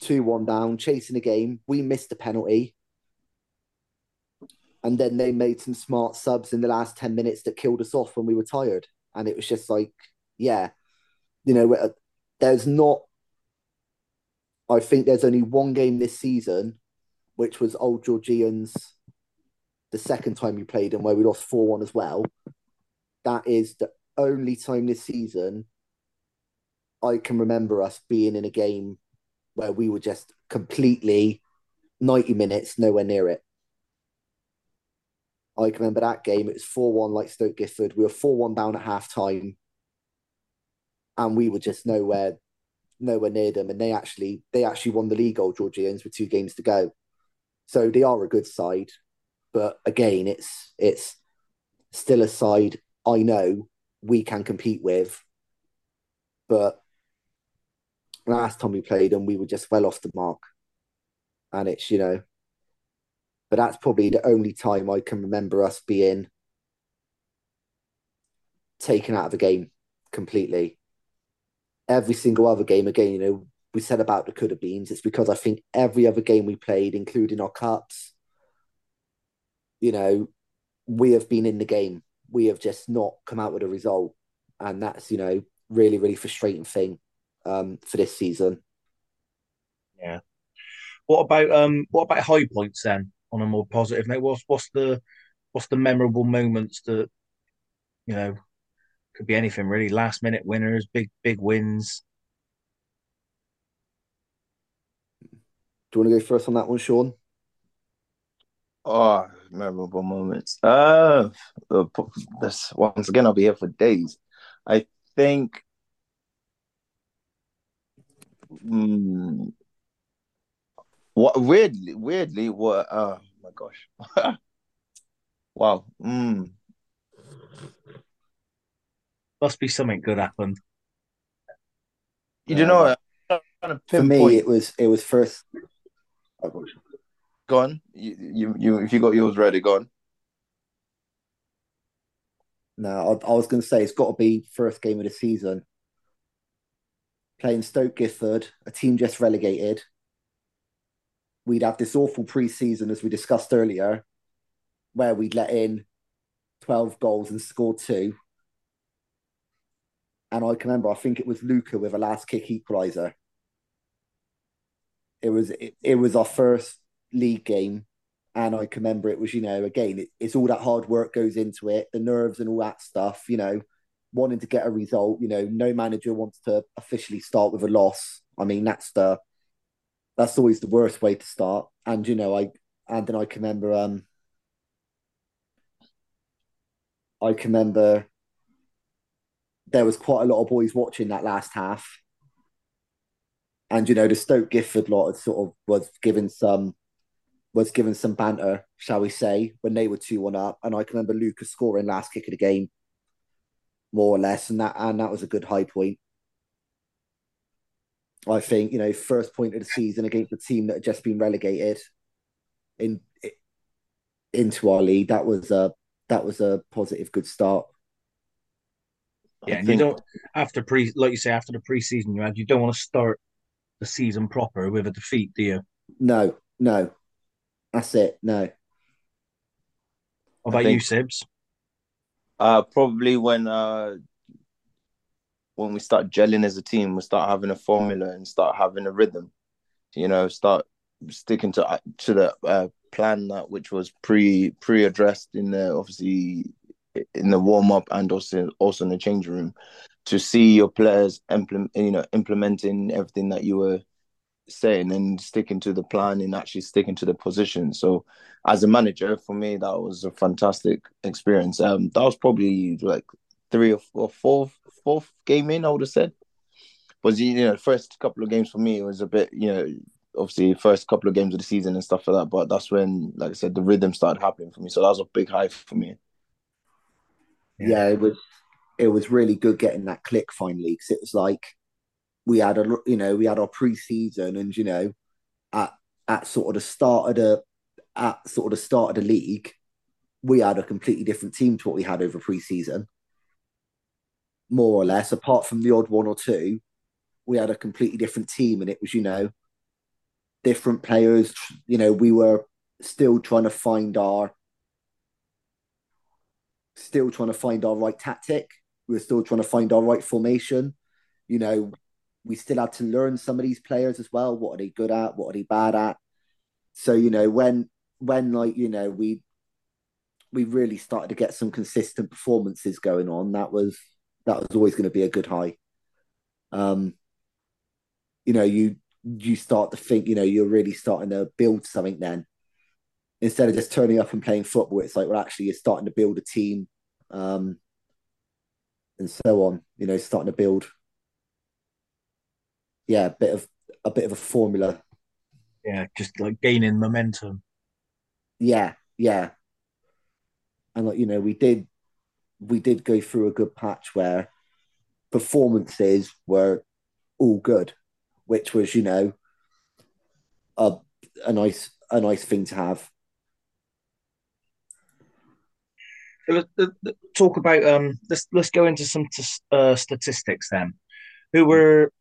2 1 down, chasing the game. We missed the penalty. And then they made some smart subs in the last 10 minutes that killed us off when we were tired. And it was just like, yeah, you know, uh, there's not, I think there's only one game this season, which was Old Georgians the second time we played and where we lost 4 1 as well. That is the only time this season I can remember us being in a game where we were just completely 90 minutes, nowhere near it. I can remember that game. It was 4 1 like Stoke Gifford. We were 4 1 down at half time. And we were just nowhere nowhere near them. And they actually they actually won the league old Georgians with two games to go. So they are a good side. But again, it's it's still a side I know we can compete with. But last time we played them, we were just well off the mark. And it's, you know, but that's probably the only time I can remember us being taken out of the game completely. Every single other game, again, you know, we said about the could have beens. It's because I think every other game we played, including our cups, you know, we have been in the game. We have just not come out with a result. And that's, you know, really, really frustrating thing um, for this season. Yeah. What about um what about high points then on a more positive note? What's what's the what's the memorable moments that you know could be anything really, last minute winners, big big wins. Do you want to go first on that one, Sean? Oh, memorable moments. Uh, this once again, I'll be here for days. I think. Mm, what weirdly, weirdly, what? Oh my gosh! wow. Mm. Must be something good happened. You uh, know, for me, it was it was first. Oh, Go on. You, you, you, if you got yours ready, go on. No, I, I was going to say it's got to be first game of the season. Playing Stoke Gifford, a team just relegated. We'd have this awful pre-season, as we discussed earlier, where we'd let in 12 goals and scored two. And I can remember, I think it was Luca with a last kick equaliser. It was it, it was our first league game. And I can remember it was, you know, again, it, it's all that hard work goes into it, the nerves and all that stuff, you know, wanting to get a result. You know, no manager wants to officially start with a loss. I mean, that's the that's always the worst way to start. And you know, I and then I can remember um I can remember there was quite a lot of boys watching that last half. And you know, the Stoke Gifford lot sort of was given some was given some banter, shall we say, when they were 2 1 up. And I can remember Lucas scoring last kick of the game, more or less. And that, and that was a good high point. I think, you know, first point of the season against a team that had just been relegated. in into our league. That was a that was a positive, good start. Yeah, you don't after pre like you say after the preseason you had, you don't want to start the season proper with a defeat, do you? No, no, that's it. No. What about think, you, Sibs? Uh, probably when uh when we start gelling as a team, we start having a formula and start having a rhythm. You know, start sticking to uh, to the uh, plan that which was pre pre addressed in the obviously in the warm up and also also in the change room to see your players implement you know implementing everything that you were saying and sticking to the plan and actually sticking to the position. So as a manager, for me that was a fantastic experience. Um that was probably like three or four fourth fourth game in, I would have said. Was you know, first couple of games for me was a bit, you know, obviously first couple of games of the season and stuff like that. But that's when, like I said, the rhythm started happening for me. So that was a big high for me. Yeah it was it was really good getting that click finally because it was like we had a you know we had our pre-season and you know at at sort of the start of the at sort of the start of the league we had a completely different team to what we had over pre-season more or less apart from the odd one or two we had a completely different team and it was you know different players. You know, we were still trying to find our still trying to find our right tactic. We were still trying to find our right formation. You know, we still had to learn some of these players as well. What are they good at? What are they bad at? So, you know, when when like, you know, we we really started to get some consistent performances going on, that was that was always going to be a good high. Um, you know, you you start to think, you know, you're really starting to build something then. Instead of just turning up and playing football, it's like, well, actually, you're starting to build a team um, and so on, you know, starting to build, yeah, a bit of a bit of a formula. Yeah, just like gaining momentum. Yeah, yeah. And like, you know, we did we did go through a good patch where performances were all good which was you know a a nice a nice thing to have. Talk about um. Let's let's go into some t- uh, statistics then. Who were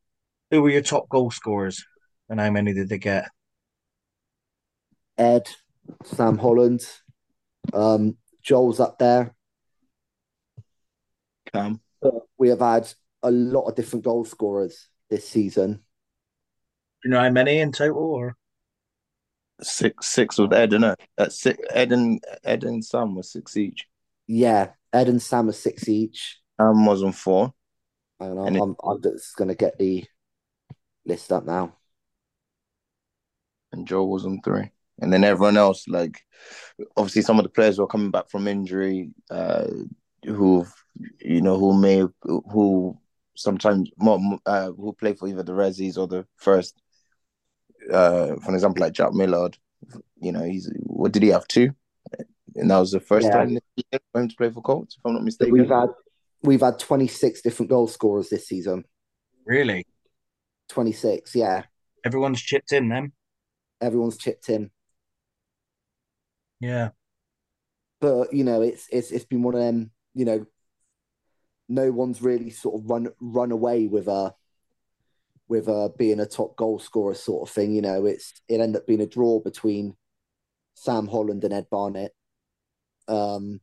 who were your top goal scorers, and how many did they get? Ed, Sam Holland, um, Joel's up there. Cam. We have had a lot of different goal scorers this season you know how many in total, or six? Six with Ed, and At six, Ed and Ed and Sam was six each. Yeah, Ed and Sam are six each. Sam was on four. I don't know. And I'm, it, I'm just going to get the list up now. And Joe was on three. And then everyone else, like obviously some of the players were coming back from injury, uh, who you know who may who sometimes more uh, who play for either the Resis or the first uh, for example, like Jack Millard, you know, he's what did he have two? And that was the first yeah. time for him to play for Colts, if I'm not mistaken. We've had we've had 26 different goal scorers this season. Really? 26, yeah. Everyone's chipped in then. Everyone's chipped in. Yeah. But you know, it's it's it's been one of them, you know, no one's really sort of run run away with a with uh, being a top goal scorer sort of thing. You know, it's it ended up being a draw between Sam Holland and Ed Barnett, um,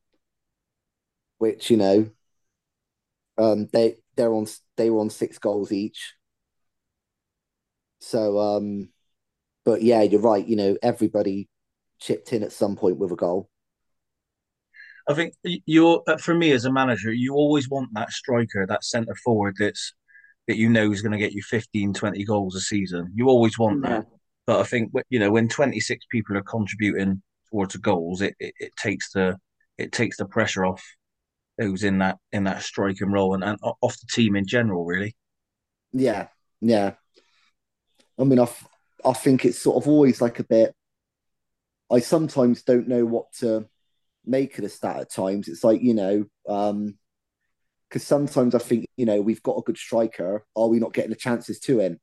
which you know, um, they they're on they were on six goals each. So, um, but yeah, you're right. You know, everybody chipped in at some point with a goal. I think you're for me as a manager, you always want that striker, that centre forward that's that you know is going to get you 15, 20 goals a season. You always want that. But I think you know when 26 people are contributing towards the goals, it, it, it takes the it takes the pressure off who's in that in that striking role and, and off the team in general, really. Yeah, yeah. I mean, I, I think it's sort of always like a bit. I sometimes don't know what to make of the stat at times. It's like you know, um, because sometimes I think you know we've got a good striker. Are we not getting the chances to him?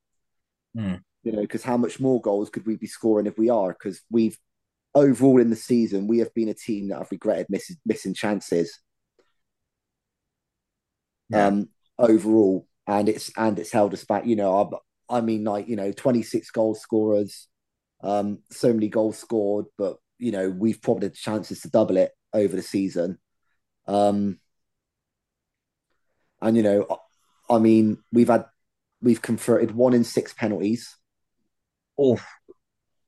Mm. You know, because how much more goals could we be scoring if we are? Because we've overall in the season, we have been a team that have regretted missing missing chances. Yeah. Um, overall, and it's and it's held us back. You know, I, mean, like you know, twenty six goal scorers, um, so many goals scored, but you know, we've probably had chances to double it over the season. Um, and you know, I mean, we've had we've converted one in six penalties. Oof.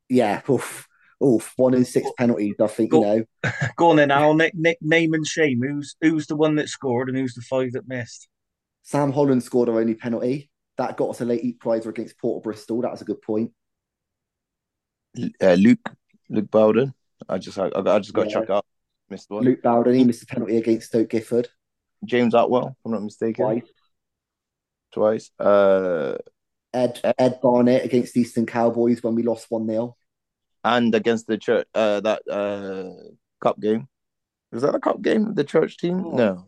Yeah, oof, oof, one in six penalties. I think Go- you know. Go on then, Al. Nick, Nick, name and shame. Who's who's the one that scored and who's the five that missed? Sam Holland scored our only penalty. That got us a late equaliser against Port of Bristol. That was a good point. Uh, Luke Luke Bowden. I just I, I just got to Yeah. check out. Missed one. Luke Bowden, he missed a penalty against Stoke Gifford James Atwell, if I'm not mistaken. twice. Twice. Uh, Ed Ed- Ed Barnett against Easton Cowboys when we lost 1 0. and against the church uh that uh cup game. Was that a cup game? The church team? Oh. No.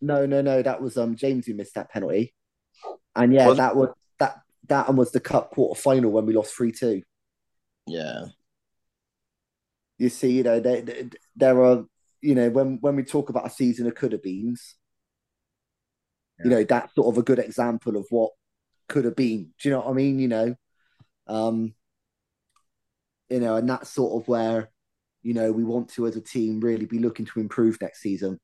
No, no, no. That was um James who missed that penalty. And yeah, that was that that one was the cup quarter final when we lost 3 2. yeah. You see, you know, there, there, are, you know, when when we talk about a season of could have beens, you know, that's sort of a good example of what could have been. Do you know what I mean? You know, um, you know, and that's sort of where, you know, we want to as a team really be looking to improve next season.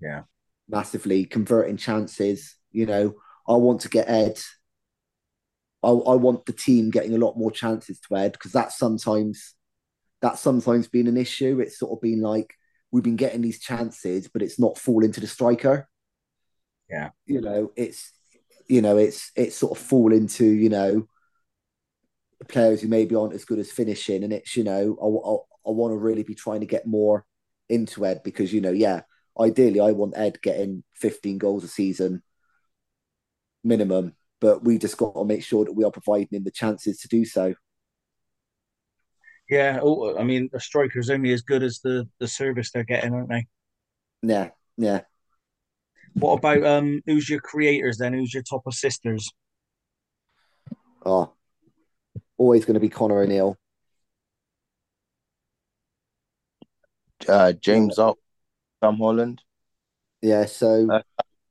Yeah. Massively converting chances. You know, I want to get Ed. I, I want the team getting a lot more chances to Ed because that's sometimes that's sometimes been an issue. It's sort of been like we've been getting these chances, but it's not falling to the striker. Yeah. You know, it's you know, it's it's sort of fall into, you know, players who maybe aren't as good as finishing. And it's, you know, I, I, I want to really be trying to get more into Ed because, you know, yeah, ideally I want Ed getting 15 goals a season minimum, but we just got to make sure that we are providing him the chances to do so. Yeah. Oh, I mean, a striker is only as good as the the service they're getting, aren't they? Yeah, yeah. What about um? Who's your creators then? Who's your top assisters? Oh, always going to be Connor O'Neill. Uh James Up, Sam Holland, Yeah, so Uh,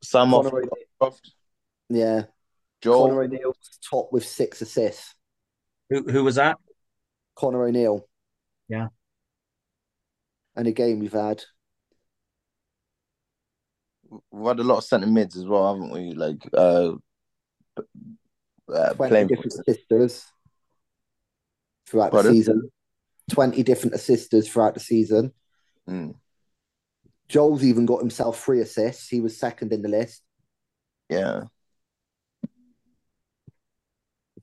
Sam Connor off O'Neill, Croft, yeah, Joel. Connor O'Neill's top with six assists. Who who was that? Connor O'Neill. Yeah. And again, we've had We've had a lot of centre mids as well, haven't we? Like uh, uh 20 playing different assisters throughout Pardon? the season. 20 different assisters throughout the season. Mm, Joel's even got himself three assists. He was second in the list. yeah.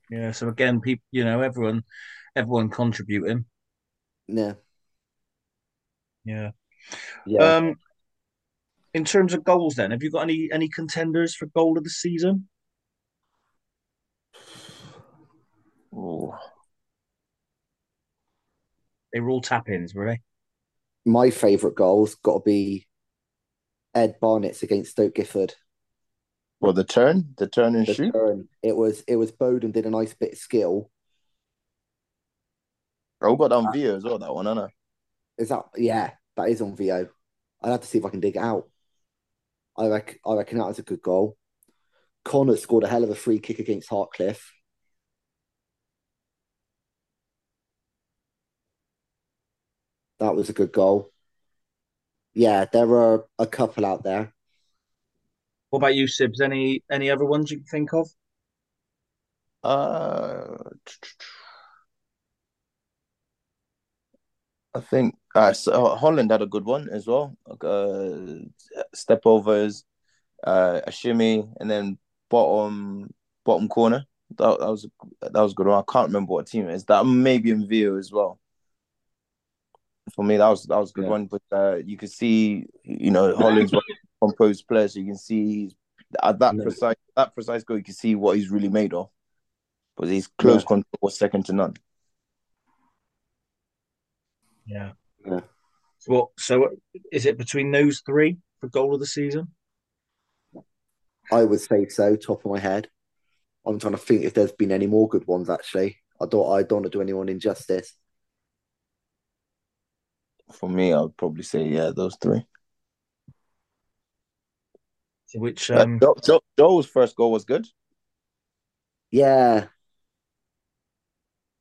Yeah. So again, people, you know, everyone, everyone contributing. Yeah. Yeah. Yeah. Um, in terms of goals, then, have you got any any contenders for goal of the season? Ooh. They were all tap ins, were they? My favourite goal's got to be Ed Barnett's against Stoke Gifford. Well, the turn, the turn and The shoot. turn. It was it was Bowden did a nice bit of skill. Oh, got on video as well. That one, I know. Is that yeah, that is on Veo. I'd have to see if I can dig it out. I reckon I reckon that was a good goal. Connor scored a hell of a free kick against Hartcliffe. That was a good goal. Yeah, there are a couple out there. What about you, Sibs? Any any other ones you can think of? Uh, I think uh, so Holland had a good one as well. Uh, step overs, uh, a shimmy, and then bottom bottom corner. That, that was that was a good one. I can't remember what team it is. That may be in view as well. For me, that was that was a good Yeah. one. But uh, you could see, you know, Holland's one of the composed players. So you can see at that Yeah. precise that precise goal, you can see what he's really made of. But his close Yeah. control was second to none. Yeah. Yeah. So, what, so is it between those three for goal of the season? I would say so, top of my head. I'm trying to think if there's been any more good ones actually. I don't I don't want to do anyone injustice. for me, I would probably say yeah, those three. Which Uh, um, Joe, Joe, Joe's first goal was good. Yeah,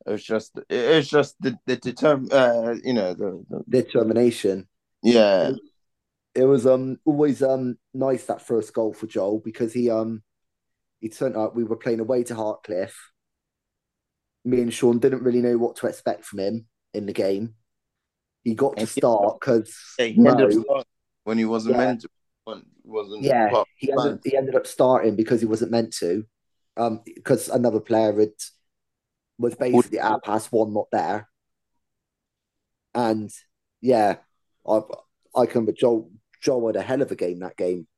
It was just it was just the the determ uh you know the, the determination. yeah It was um always um nice that first goal for Joel because he um he turned up. We were playing away to Hartcliffe. Me and Sean didn't really know what to expect from him in the game. He got to start because he ended up Mo, starting when he wasn't Yeah. meant to. When he wasn't yeah, he the plan. ended, he ended up starting because he wasn't meant to, um, because another player had was basically at past one not there, and yeah, I I can remember Joel Joel had a hell of a game that game,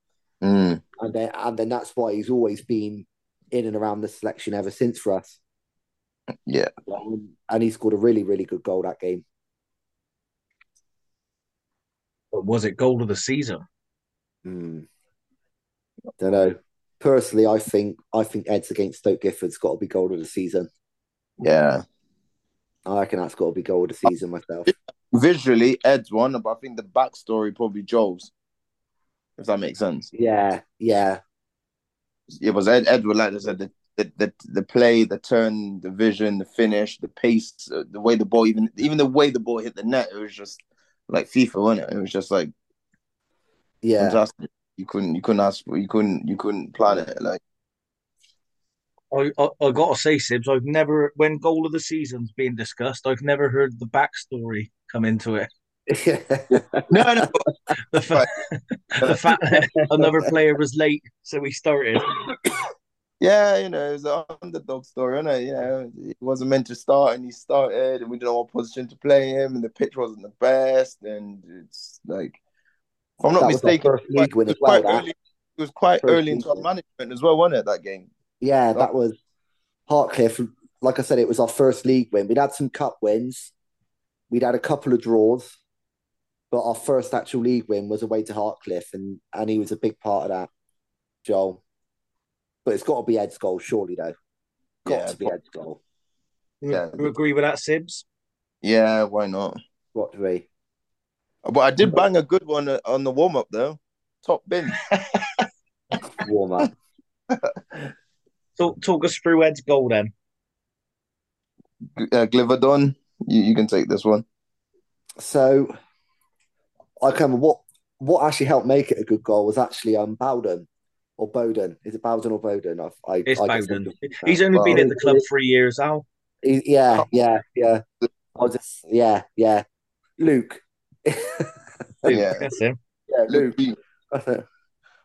Mm, and then and then that's why he's always been in and around the selection ever since for us, yeah, um, and he scored a really really good goal that game. was it goal of the season? Hmm. Don't know. Personally, I think I think Ed's against Stoke Gifford's got to be goal of the season. yeah. I reckon that's got to be goal of the season myself. Visually, Ed's one, but I think the backstory probably Joel's. If that makes sense. Yeah, yeah, It was Ed. Ed would like I said the, the the the play, the turn, the vision, the finish, the pace, uh, the way the ball even even the way the ball hit the net. It was just like FIFA, wasn't it? It was just like yeah. fantastic. You couldn't you couldn't ask you couldn't you couldn't plan it like I, I I gotta say, Sibs, I've never when goal of the season's being discussed, I've never heard the backstory come into it. no no The, fa- the fact that another player was late, so we started. yeah you know it was an underdog story wasn't it you know he wasn't meant to start and he started and we didn't know what position to play him and the pitch wasn't the best and it's like if I'm not That mistaken first league win it was well, quite early it was quite First early league into our management as well wasn't it that game yeah, that was Hartcliffe. Like I said, it was our first league win. We'd had some cup wins, we'd had a couple of draws, but our first actual league win was away to Hartcliffe, and and he was a big part of that, Joel. But it's got to be Ed's goal, surely though. Got Yeah, to be Ed's goal. Yeah. you agree with that, Sibs? yeah why not What do be. But I did bang a good one on the warm up though top bin Warm up. Talk, talk us through Ed's goal then. uh, Gliverdon you, you can take this one So I can what what actually helped make it a good goal was actually um Bowden or Bowden. Is it Bowden or Bowden? I've, I, It's I Bowden. He's only been at the club three years, Al. He- yeah, yeah, yeah. I was just yeah, yeah. Luke. Yeah. That's him. yeah, Luke.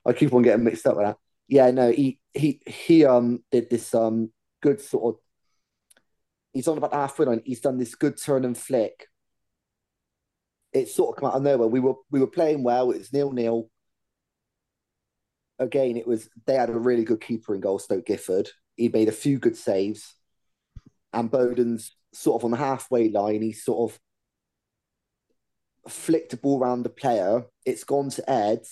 I keep on getting mixed up with that. Yeah, no, he he he um did this um good sort of he's on about the halfway line. He's done this good turn and flick. It sort of come out of nowhere. We were we were playing well. It was nil nil. Again, it was they had a really good keeper in goal, Stoke Gifford. He made a few good saves, and Bowden's sort of on the halfway line. He sort of flicked the ball around the player. It's gone to Ed,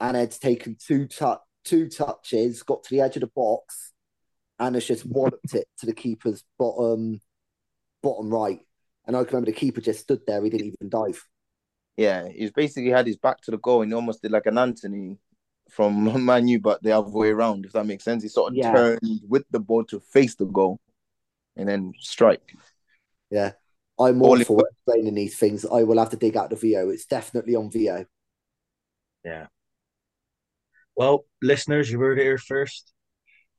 and Ed's taken two tu- two touches, got to the edge of the box, and has just walloped it to the keeper's bottom bottom right. And I can remember the keeper just stood there; he didn't even dive. Yeah, he's basically had his back to the goal and he almost did like an Antony from Man U, but the other way around, if that makes sense. He sort of Yeah. turned with the ball to face the goal and then strike. Yeah, I'm all All for explaining these things. I will have to dig out the Veo. It's definitely on Veo. Yeah. Well, listeners, you heard it here first.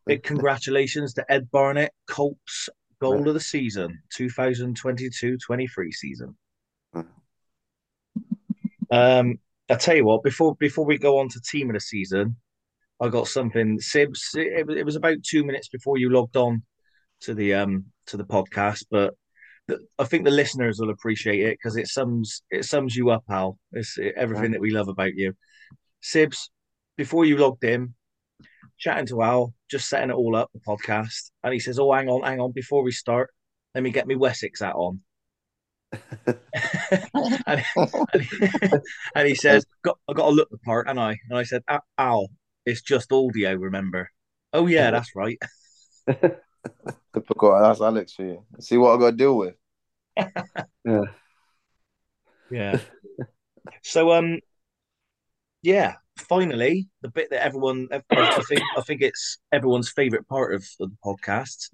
Big congratulations to Ed Barnett, Colts goal of the season, 2022-23 season. Um, I tell you what, before before we go on to team of the season, I got something. Sibs, it, it was about two minutes before you logged on to the um to the podcast, but I think the listeners will appreciate it because it sums it sums you up, Al. It's everything that we love about you. Sibs, before you logged in, chatting to Al, just setting it all up, the podcast, and he says, "Oh, hang on, hang on, before we start, let me get me Wessex hat on." and, and, he, and he says, got, "I got to look the part," and I and I said, ah, "Al- "Al, it's just audio, remember?" Oh yeah, that's right. Typical. That's Alex for you. See what I got to deal with. Yeah. Yeah. so um, yeah. Finally, the bit that everyone, I think, I think it's everyone's favorite part of, of the podcast.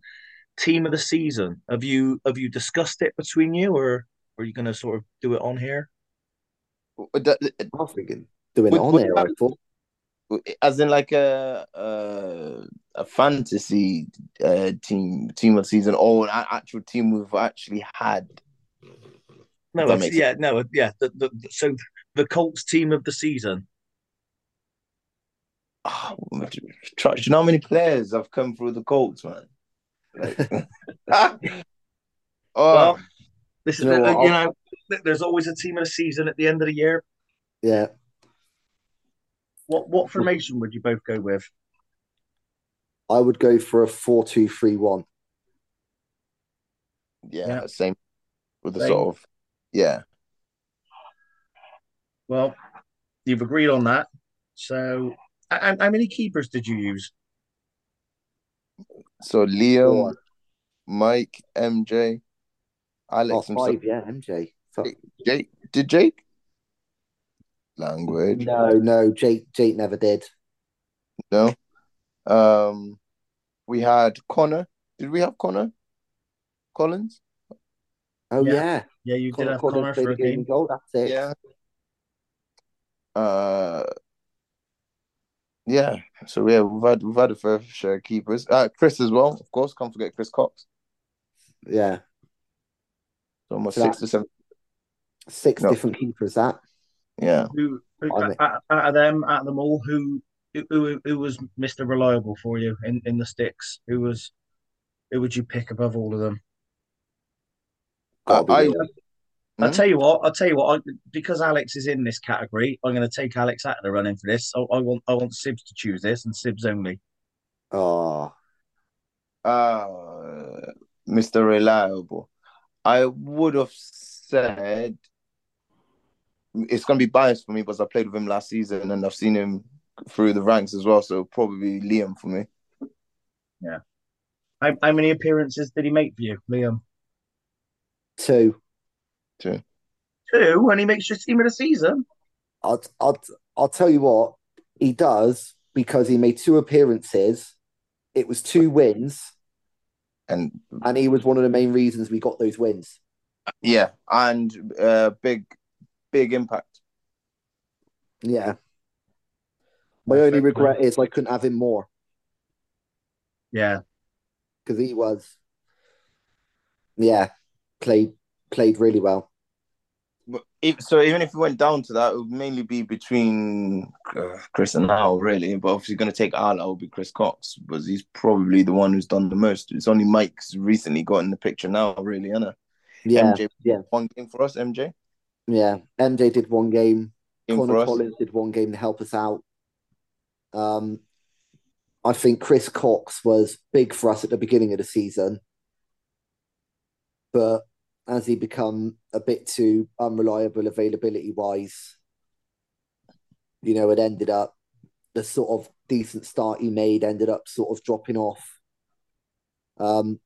Team of the season. Have you have you discussed it between you, or are you going to sort of do it on here? I was thinking doing it on Would- there. I thought. As in like a a, a fantasy uh, team team of season or an actual team we've actually had. No, That it's- yeah, no, yeah. The, the, the- so the Colts team of the season. Oh, do you know how many players have come through the Colts, man? Like, oh, Well, this is You know the- you know, there's always a team of the season at the end of the year. Yeah, What what formation would you both go with? I would go for a four-two-three-one. yeah, Yeah. same with the Same. sort of yeah. Well, you've agreed on that. So, how, how many keepers did you use? So Liam, Four. Mike, MJ, Oh, Alex, himself. five, yeah, MJ. Fuck. Jake. Did Jake? Language. No, no, Jake, Jake never did. No. Um, we had Connor. Did we have Connor? Collins? Oh Yeah. yeah, Yeah, you did have Connor Connor for a a game game. goal. That's it. Yeah. Uh, yeah. So yeah, we've had we've had a fair share of keepers. Uh, Chris as well, of course. Can't forget Chris Cox. Yeah, So almost So six that- to seven. six No. different keepers. That Yeah. Who, who I mean- out, out of them, out of them all, who who, who was Mister Reliable for you in, in the sticks? Who was who would you pick above all of them? gotta I, I'll Hmm? tell you what. I'll tell you what. I, because Alex is in this category, I'm going to take Alex out of the running for this. So I want I want Sibs to choose this and Sibs only. Oh, Uh, Mr. Reliable. I would have said it's going to be biased for me because I played with him last season and I've seen him through the ranks as well. So probably Liam for me. How, how many appearances did he make for you, Liam? two. Too. Two, and he makes your team of the season. I'll, I'll, I'll tell you what he does because he made two appearances. It was two wins, And and he was one of the main reasons we got those wins. yeah, and uh, big, big impact. Yeah. My only regret is I couldn't have him more Yeah, because he was, yeah, played played really well. But if, so even if we went down to that, it would mainly be between uh, Chris and Al, really. But if you're going to take Al, it would be Chris Cox, because he's probably the one who's done the most. It's only Mike's recently got in the picture now, really, isn't it? Yeah, MJ, yeah. one game for us, MJ. Yeah. MJ did one game. Connor. Collins did one game to help us out. Um, I think Chris Cox was big for us at the beginning of the season, but as he become a bit too unreliable availability wise, you know, it ended up the sort of decent start he made ended up sort of dropping off. Um,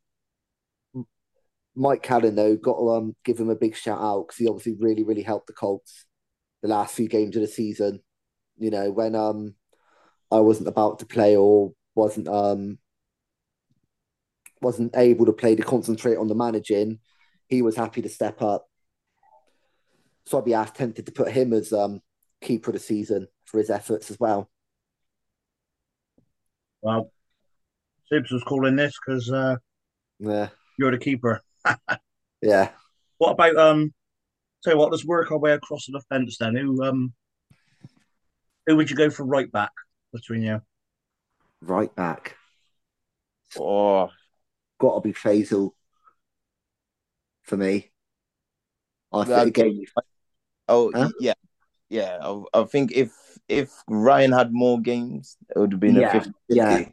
Mike Callan though got to um, give him a big shout out because he obviously really really helped the Colts the last few games of the season. You know, when um I wasn't about to play or wasn't um wasn't able to play to concentrate on the managing, he was happy to step up. So I'd be half tempted to put him as um keeper of the season for his efforts as well. well, Sibs was calling this because uh, Yeah, you're the keeper. Yeah. What about um? Tell you what, let's work our way across the fence then. Who um? Who would you go for right back between you? Right back. Oh, Got to be Faisal for me. I That- think again, oh, Huh? yeah, yeah. I, I think if if Ryan had more games, it would have been Yeah, a 50 yeah.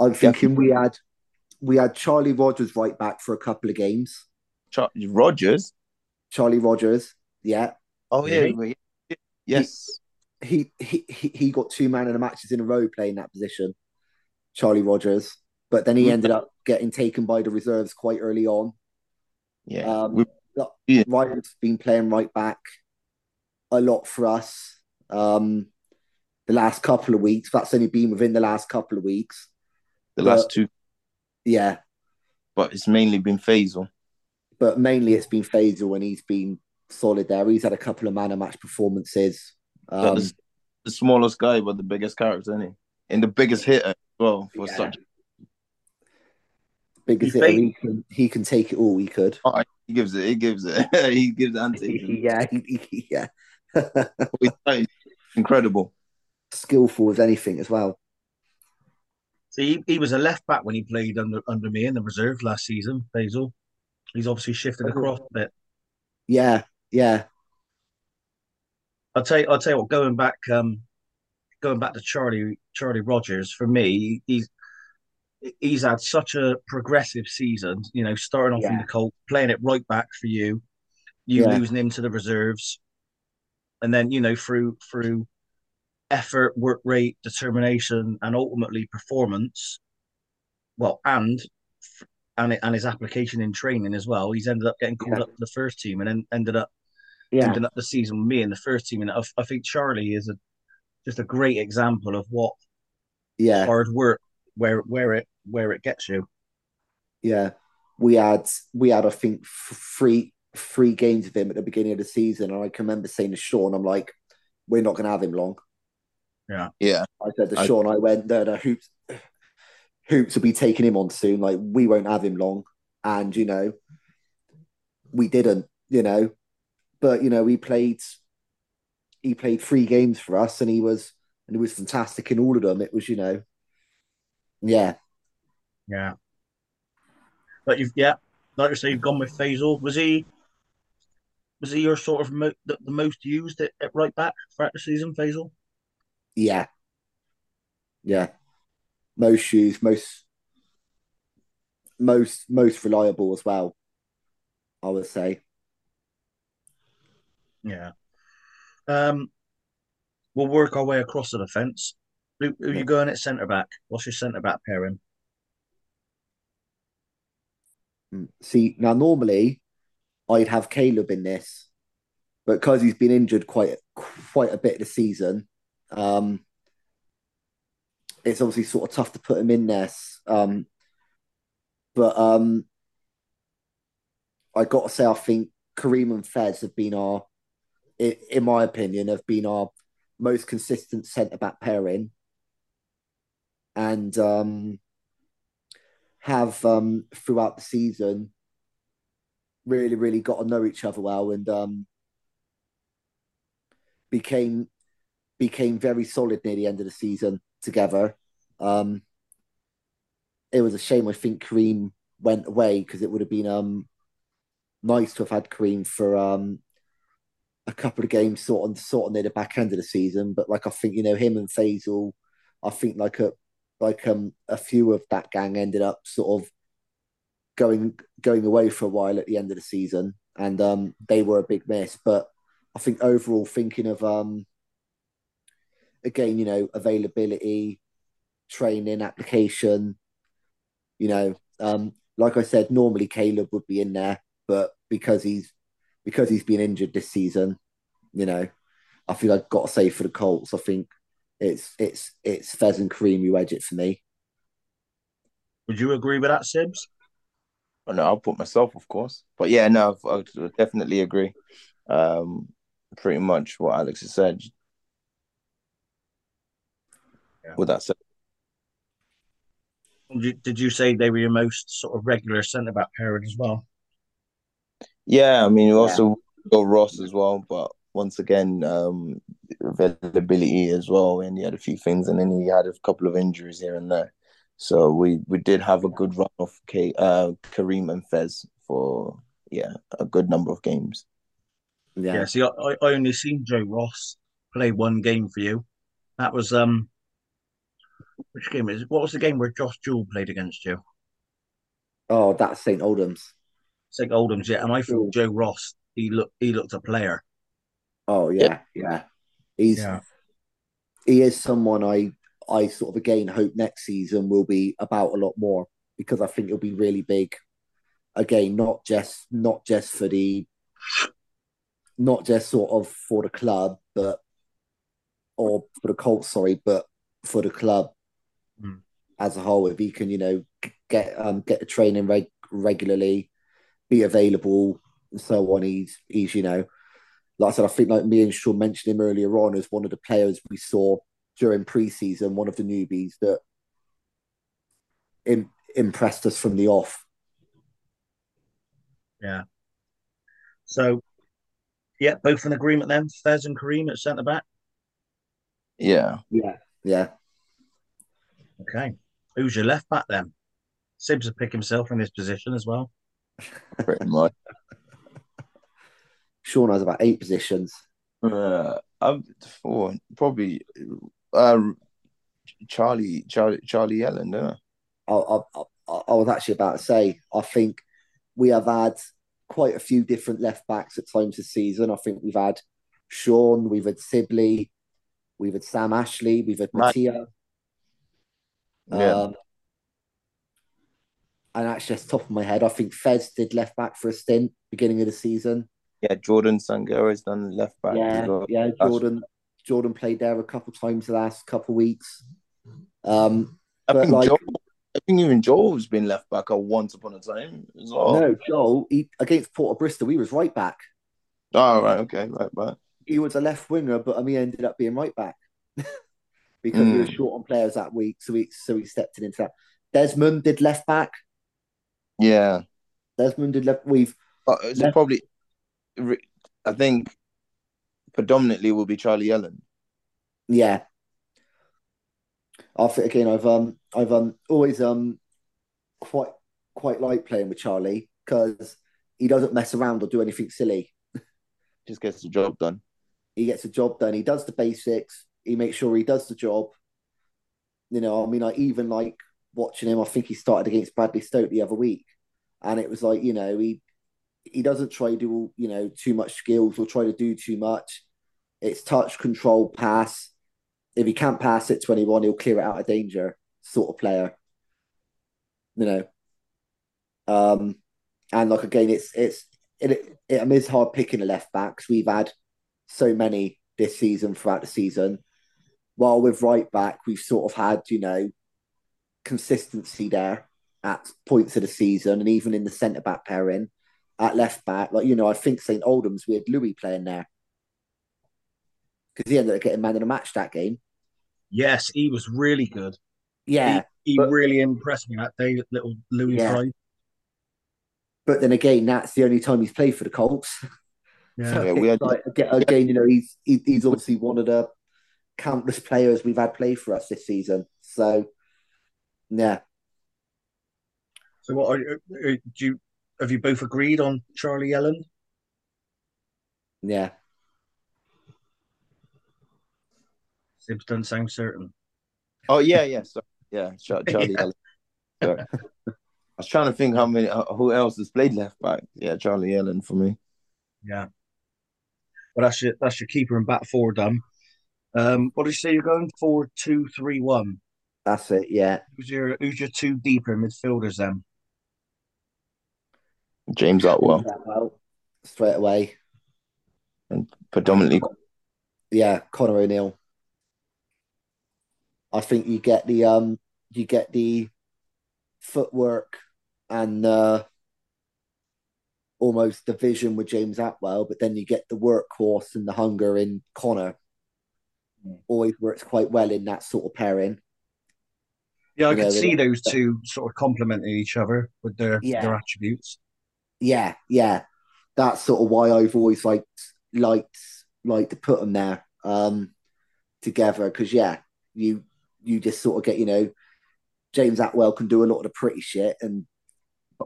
I'm thinking we had we had Charlie Rogers right back for a couple of games. Char- Rogers. Charlie Rogers, yeah, Oh yeah, Really? yeah. yes. he he he he got two man of the matches in a row playing that position, Charlie Rogers. But then he We- ended up getting taken by the reserves quite early on. Yeah, Um, Yeah. Ryan's been playing right back. a lot for us. Um, the last couple of weeks. That's only been within the last couple of weeks. The But- last two, Yeah, but it's mainly been Faisal. but mainly it's been Faisal and he's been solid there. He's had a couple of man of match performances. Um, the, the smallest guy, but the biggest character, isn't he? And the biggest hitter as well for Yeah. such. biggest He hitter, he can he can take it all. He could. Oh, he gives it. He gives it. he gives it and takes it. yeah, he, he- yeah. He's Incredible. Skillful as anything as well. See, he, he was a left back when he played under under me in the reserve last season, Basil. He's obviously shifted across a bit. Yeah, yeah, I'll tell you, I'll tell you what, going back um going back to Charlie Charlie Rogers, for me, he's he's had such a progressive season, you know, starting off in the Colt, playing it right back for you, you Yeah. losing him to the reserves, and then, you know, through through effort, work rate, determination, and ultimately performance, well, and and and his application in training as well, he's ended up getting called Yeah. up to the first team and then ended up yeah, ending up the season with me in the first team. And I, I think Charlie is a just a great example of what yeah, hard work where where it where it gets you. yeah. We had we had I think three three games with him at the beginning of the season, and I can remember saying to Sean, "I'm like, we're not going to have him long." Yeah. I said to I- Sean, I went, no, no, hoops, hoops will be taking him on soon. Like we won't have him long, and you know, we didn't, you know, but you know, he played, he played three games for us, and he was, and he was fantastic in all of them. It was, you know, yeah, Yeah. But you've yeah, like you say, you've gone with Faisal. Was he was he your sort of mo- the, the most used at, at right back throughout the season, Faisal? Yeah, yeah. Most shoes, most, most, most reliable as well. I would say. Yeah. Um, we'll work our way across the defence. Who, who Yeah. you going at centre back? What's your centre back pairing? Mm. See, now normally I'd have Caleb in this, but because he's been injured quite quite a bit this season, um, it's obviously sort of tough to put him in there. Um, but um, I got to say, I think Kareem and Fez have been our, in, my opinion, have been our most consistent centre back pairing, and um, have um, throughout the season really, really got to know each other well and um, became became very solid near the end of the season together. Um, it was a shame. I think Kareem went away because it would have been um, nice to have had Kareem for um, a couple of games, sort of sort of near the back end of the season. But like I think you know him and Faisal, I think like a like um a few of that gang ended up sort of going going away for a while at the end of the season, and um they were a big miss. But I think overall, thinking of um again, you know, availability, training, application, you know, um, like I said, normally Caleb would be in there, but because he's because he's been injured this season, you know, I feel I've got to say for the Colts, I think it's it's it's Fez and Kareem who edge it for me. Would you agree with that, Sibs? Oh, no, I'll put myself, of course. But yeah, no, I definitely agree. Um, pretty much what Alex has said. Yeah. With that said, Did you, say they were your most sort of regular centre back pairing as well? yeah, I mean, you also got Ross as well, but once again, um, availability as well, and he had a few things, and then he had a couple of injuries here and there. So we we did have a good run of K, uh, Kareem and Fez for yeah a good number of games. Yeah, Yeah. See, I, I I only seen Joe Ross play one game for you. That was um, which game is? What was the game where Josh Jewell played against you? Oh, that's St. Aldhelm's. St. Aldhelm's, yeah. And I thought Ooh. Joe Ross, he looked he looked a player. Oh yeah, yeah. He's he is someone I I sort of again hope next season will be about a lot more because I think it'll be really big. Again, not just not just for the not just sort of for the club, but or for the Colts, sorry, but for the club Mm. as a whole. If he can, you know, get um get the training reg- regularly, be available, and so on, he's he's you know, like I said, I think like me and Sean mentioned him earlier on as one of the players we saw during preseason, one of the newbies that im- impressed us from the off. Yeah. So, yeah, both in agreement then. Fez and Kareem at centre back. Yeah. Yeah, yeah. Okay. Who's your left back then? Sibs will pick himself in this position as well. Pretty much. Sean has about eight positions. Uh, I'm for probably uh, Charlie Charlie Charlie Ellen, don't I? I, I, I, I was actually about to say, I think we have had quite a few different left backs at times this season. I think we've had Sean, we've had Sibley, we've had Sam Ashley, we've had Right. Mattia. Yeah. Um, and actually, off the top of my head, I think Fez did left back for a stint beginning of the season. Yeah, Jordan Sangera's done left back yeah, well. yeah. Jordan, Jordan played there a couple times the last couple weeks. Um, I think like- Joel, I think even Joel's been left back at once upon a time as well. no, Joel he, against Port of Bristol, he was right back. Oh right, okay, right, right. he was a left winger, but I mean, he ended up being right back because we were Mm. short on players that week. So he so he stepped in into that. Desmond did left back. Yeah, Desmond did left. We've but it's Left- probably. I think predominantly will be Charlie Ellen. yeah. Think again, I've um I've um always um quite quite like playing with Charlie because he doesn't mess around or do anything silly. Just gets the job done. He gets the job done. He does the basics. He makes sure he does the job. You know, I mean, I even like watching him. I think he started against Bradley Stoke the other week, and it was like you know he he doesn't try to do you know too much skills or try to do too much. It's touch, control, pass. If he can't pass it to anyone, he'll clear it out of danger. Sort of player, you know. Um, and like again, it's it's it, it, it is hard picking a left back because we've had so many this season throughout the season. While with right back, we've sort of had you know consistency there at points of the season, and even in the centre back pairing at left back, like you know, I think St Aldhelm's we had Louis playing there because he ended up getting man of the match that game. Yes, he was really good. Yeah, He But- really impressed me that day, little Louis Yeah. Pride. but then again, that's the only time he's played for the Colts. Yeah. Yeah, we had- Like, again, you know, he's he, he's obviously one of the countless players we've had play for us this season. So, yeah, So what are, you- uh, do you have you both agreed on Charlie Ellen? yeah. Sibs doesn't sound certain. Oh yeah, yeah, sorry. yeah, Char- Charlie Ellen. Sorry. I was trying to think how many, uh, who else has played left back. Yeah, Charlie Ellen for me. Yeah. Well, that's your that's your keeper and back four done. Um, what did you say you're going? Four, two, three, one. That's it. Yeah, Who's your who's your two deeper midfielders then? James Atwell, well, straight away. And predominantly. Yeah, Connor O'Neill. I think you get the um, you get the footwork and uh, almost the vision with James Atwell, but then you get the workhorse and the hunger in Connor. Mm. Always works quite well in that sort of pairing. Yeah, I Yeah, could they- see those two sort of complementing each other with their Yeah. their attributes. Yeah, yeah. That's sort of why I've always liked liked like to put them there um together because yeah, you you just sort of get you know James Atwell can do a lot of the pretty shit and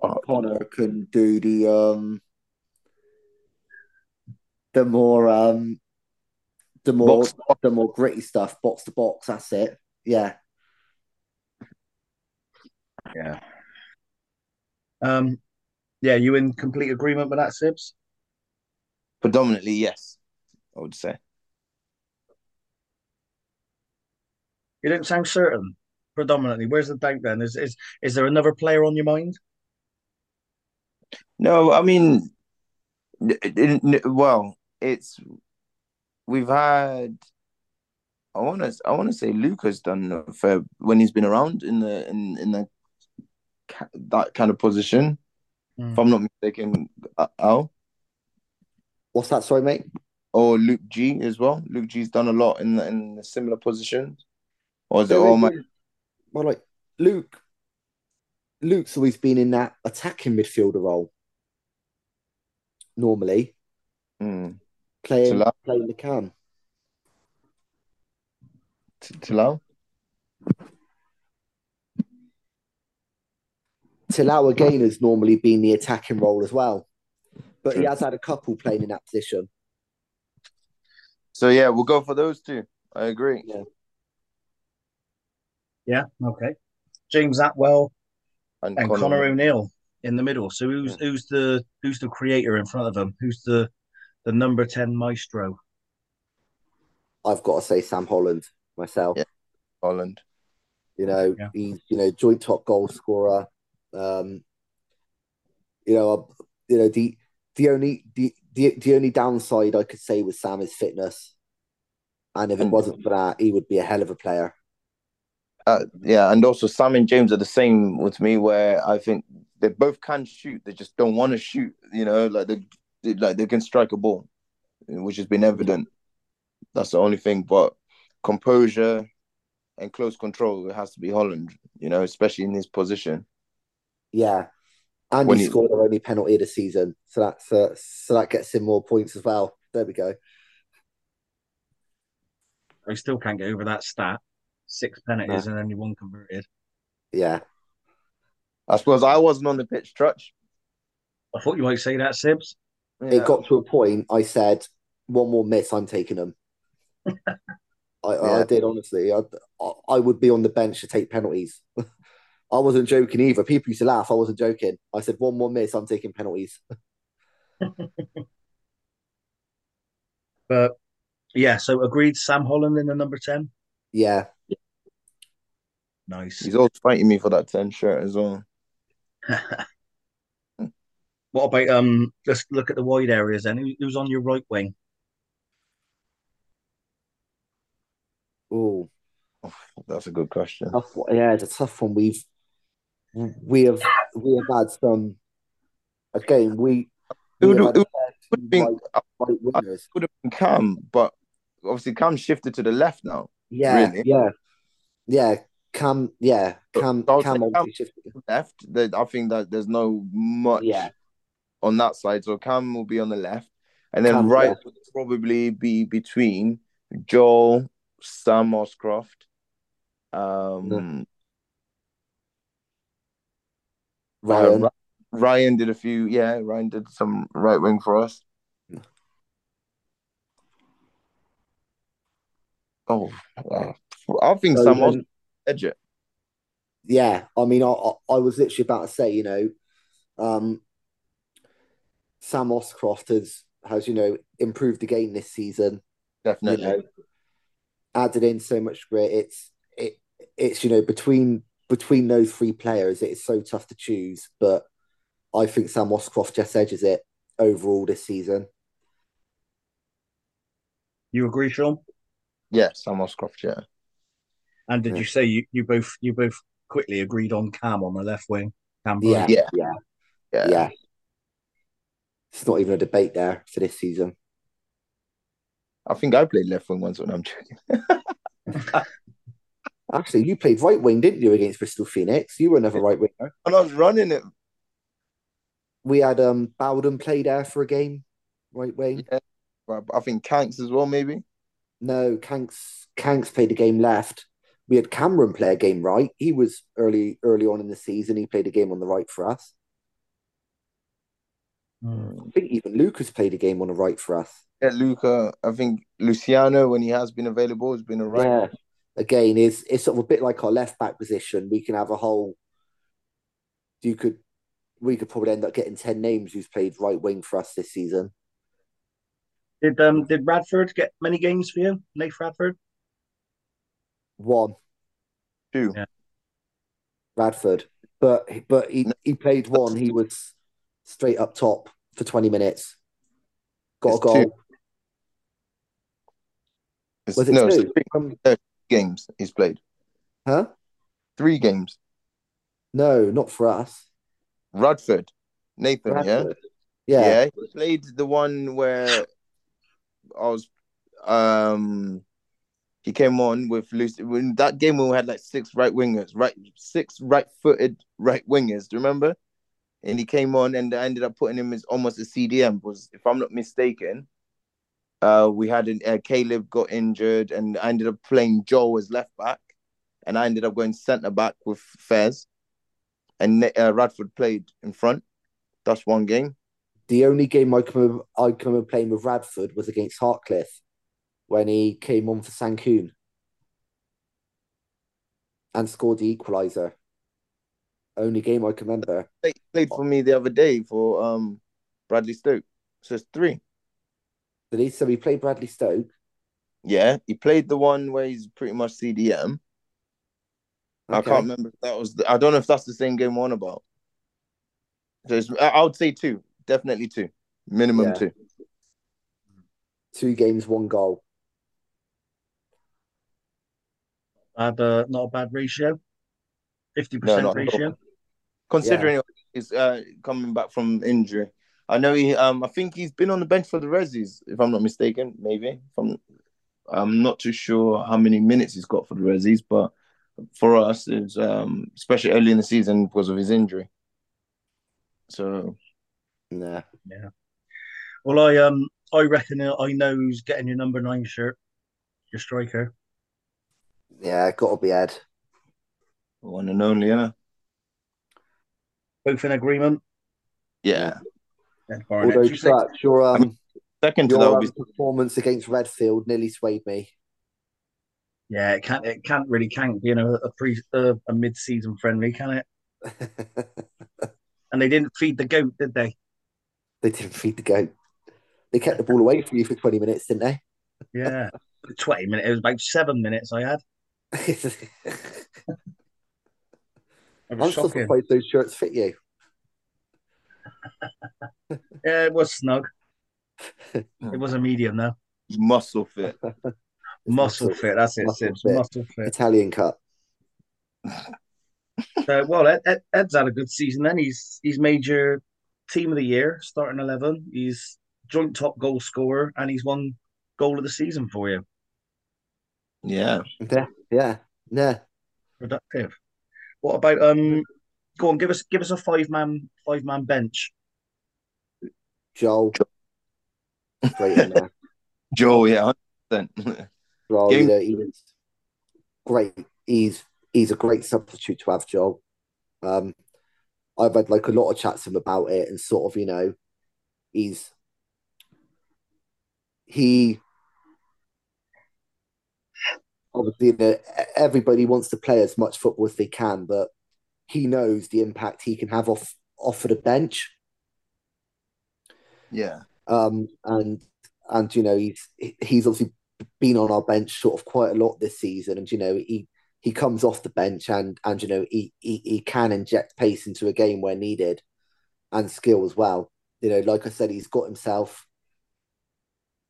Oh, Connor can do the um the more um the more Box the more gritty stuff, box to box. That's it. Yeah, Yeah. Um, yeah, you in complete agreement with that, Sibs? predominantly, yes, I would say. You don't sound certain. Predominantly, where's the doubt then? Is is is there another player on your mind? No, I mean, well, it's we've had. I want to. I want to say Luca's done for when he's been around in the in in the that kind of position. Mm. If I'm not mistaken, uh, Al. What's that? Sorry, mate. Or Luke G as well. Luke G's done a lot in the, in the similar positions. Or is it all my? Well, like Luke. Luke's always been in that attacking midfielder role. Normally, mm. Playing playing the cam. Tilal? Tilal again has normally been the attacking role as well, but True. he has had a couple playing in that position. So yeah, we'll go for those two. I agree. Yeah. Yeah. Okay. James Atwell and, and Conor, Conor O'Neill in the middle. So who's yeah. who's the who's the creator in front of them? Who's the the number ten maestro? I've got to say Sam Holland myself. Yeah. Holland. You know, yeah. he's you know joint top goal scorer. Um, you know, you know the the only the, the the only downside I could say with Sam is fitness, and if it wasn't for that, he would be a hell of a player. Uh, yeah, and also Sam and James are the same with me, where I think they both can shoot, they just don't want to shoot. You know, like they, they like they can strike a ball, which has been evident. That's the only thing, but composure and close control, it has to be Holland. You know, especially in his position. Yeah, and when he scored the only penalty of the season, so that's uh, so that gets him more points as well. There we go. I still can't get over that stat. Six penalties no. and only one converted. Yeah. I suppose I wasn't on the pitch, Trutch. I thought you might say that, Sibs. Yeah. It got to a point. I said, "One more miss, I'm taking them." I, yeah. I, did honestly. I, I would be on the bench to take penalties. I wasn't joking either. People used to laugh. I wasn't joking. I said, "One more miss, I'm taking penalties." but yeah, so agreed. Sam Holland in the number ten. Yeah. Nice. He's always fighting me for that ten shirt as well. What about um? Let's look at the wide areas then. Who, who's on your right wing? Oh, that's a good question. Tough, yeah, it's a tough one. We've we have we have had some again. We, we it would, it would have been, right, right would have been Cam, but obviously Cam shifted to the left now. Yeah, really. yeah, yeah. Cam, yeah, Cam, so Cam, Cam left. I think that there's no much yeah. On that side, so Cam will be on the left, and then Cam, right yeah. would probably be between Joel, Sam Oscroft, um, Ryan. Uh, Ryan did a few. Yeah, Ryan did some right wing for us. Oh, I think so someone edge it. Yeah, I mean, I, I was literally about to say, you know, um, Sam Oscroft has has you know improved the game this season. Definitely, you know, added in so much grit. It's it it's you know between between those three players, it is so tough to choose. But I think Sam Oscroft just edges it overall this season. You agree, Sean? Yes, Sam Oscroft. yeah. And did yeah. you say you, you both you both quickly agreed on Cam on the left wing? Cam yeah, yeah, yeah, yeah, yeah. It's not even a debate there for this season. I think I played left wing once when I'm joking. Actually, you played right wing, didn't you, against Bristol Phoenix? You were never right winger. And I was running it. We had um Bowden play there for a game, right wing. Yeah. I think Kanks as well, maybe. No, Kanks Kanks played a game left. We had Cameron play a game right. He was early early on in the season. He played a game on the right for us. Mm. I think even Lucas played a game on the right for us. Yeah, Luca. I think Luciano, when he has been available, has been a right. Yeah. Again, is it's sort of a bit like our left back position. We can have a whole. You could, we could probably end up getting ten names who's played right wing for us this season. Did um did Radford get many games for you, Nate Radford? One, two. Yeah. Radford, but but he he played one. He was straight up top for twenty minutes. Got it's a goal. Was it no, it's two? three Um, games he's played. huh? Three games. No, not for us. Radford, Nathan, yeah, Bradford. Yeah. he played the one where I was. Um, he came on with Lucy when that game when we had like six right wingers, right six right-footed right wingers. Do you remember? And he came on, and I ended up putting him as almost a CDM. Was if I'm not mistaken, uh, we had an, uh, Caleb got injured, and I ended up playing Joe as left back, and I ended up going centre back with Fez, and uh, Radford played in front. That's one game. The only game I remember, I can playing with Radford was against Hartcliffe when he came on for Sankoon and scored the equaliser. Only game I can remember. He played for me the other day for um Bradley Stoke. So it's three. Did he? So he played Bradley Stoke. Yeah, he played the one where he's pretty much CDM. I can't remember if that was. The, I don't know if that's the same game one about. So it's, I I would say two, definitely two, minimum Yeah. two. Two games, one goal. Bad, uh, not a bad ratio. Fifty No, percent not at all. ratio. Considering he's uh, coming back from injury, I know he. Um, I think he's been on the bench for the Rezzies, if I'm not mistaken. Maybe if I'm, I'm not too sure how many minutes he's got for the Rezzies, but for us, it's um, especially early in the season because of his injury. So Nah. Yeah. Well, I um, I reckon I know who's getting your number nine shirt, your striker. Yeah, gotta be Ed. One and only, yeah, Both in agreement. yeah. Ed Barnett. Although Do you think- Church, your um, Second to that your um, be performance against Redfield nearly swayed me. Yeah, it can't. It can't really can't be in a, a pre uh, a mid season friendly, can it? And they didn't feed the goat, did they? they didn't feed the goat. They kept the ball away from you for 20 minutes, didn't they? Yeah, twenty minutes. It was about seven minutes. I had. It I'm was still shocking. surprised those shirts fit you. Yeah, it was snug. It was a medium though. muscle fit. It's Muscle muscle- fit. That's it. muscle Sibs. fit. Muscle fit. Italian cut. Uh, well, Ed, Ed, Ed's had a good season. Then he's he's made your team of the year, starting eleven. He's joint top goal scorer, and he's won goal of the season for you. Yeah, Yeah, yeah, yeah. Productive. What about um? Go on, give us give us a five man five man bench. Joel. Straight in there. Joe. Yeah, hundred. Joel, you know, he was great. He's he's a great substitute to have, Joel. Um, I've had like a lot of chats with him about it, and sort of, you know, he's he obviously you know, everybody wants to play as much football as they can, but he knows the impact he can have off off of the bench. Yeah, Um, and and you know he's he's obviously been on our bench sort of quite a lot this season, and you know he he comes off the bench and and you know he he, he can inject pace into a game where needed, and skill as well. You know, like I said, he's got himself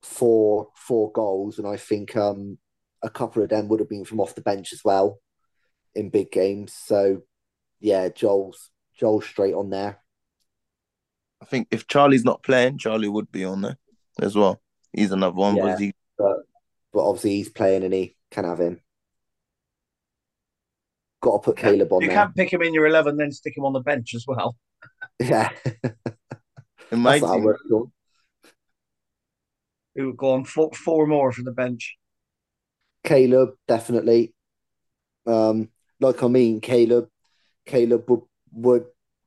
four four goals, and I think um a couple of them would have been from off the bench as well in big games. So yeah, Joel's Joel's straight on there. I think if Charlie's not playing, Charlie would be on there as well. He's another one. Yeah. but he, but but obviously he's playing and he can have him. Got to put Caleb on you there. can't pick him in your eleven, then stick him on the bench as well. Yeah, in my that's how it team, Who would go on four, four more for the bench? Caleb definitely. Um, like I mean, Caleb, Caleb would would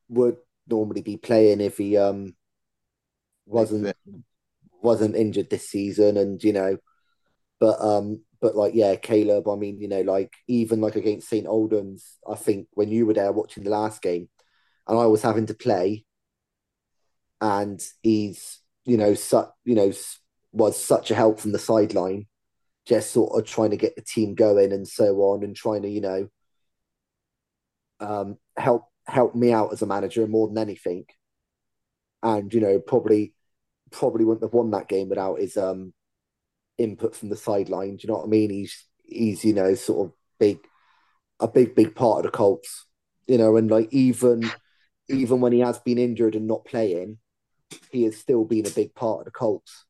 would normally be playing if he um wasn't wasn't injured this season, and you know, but um, but like yeah, Caleb. I mean, you know, like even like against St Aldens, I think when you were there watching the last game, and I was having to play, and he's you know su- you know was such a help from the sideline, just sort of trying to get the team going and so on, and trying to you know um help help me out as a manager more than anything, and you know probably probably wouldn't have won that game without his um input from the sideline. Do you know what I mean? He's he's you know sort of big, a big big part of the Colts. You know, and like even even when he has been injured and not playing, he has still been a big part of the Colts.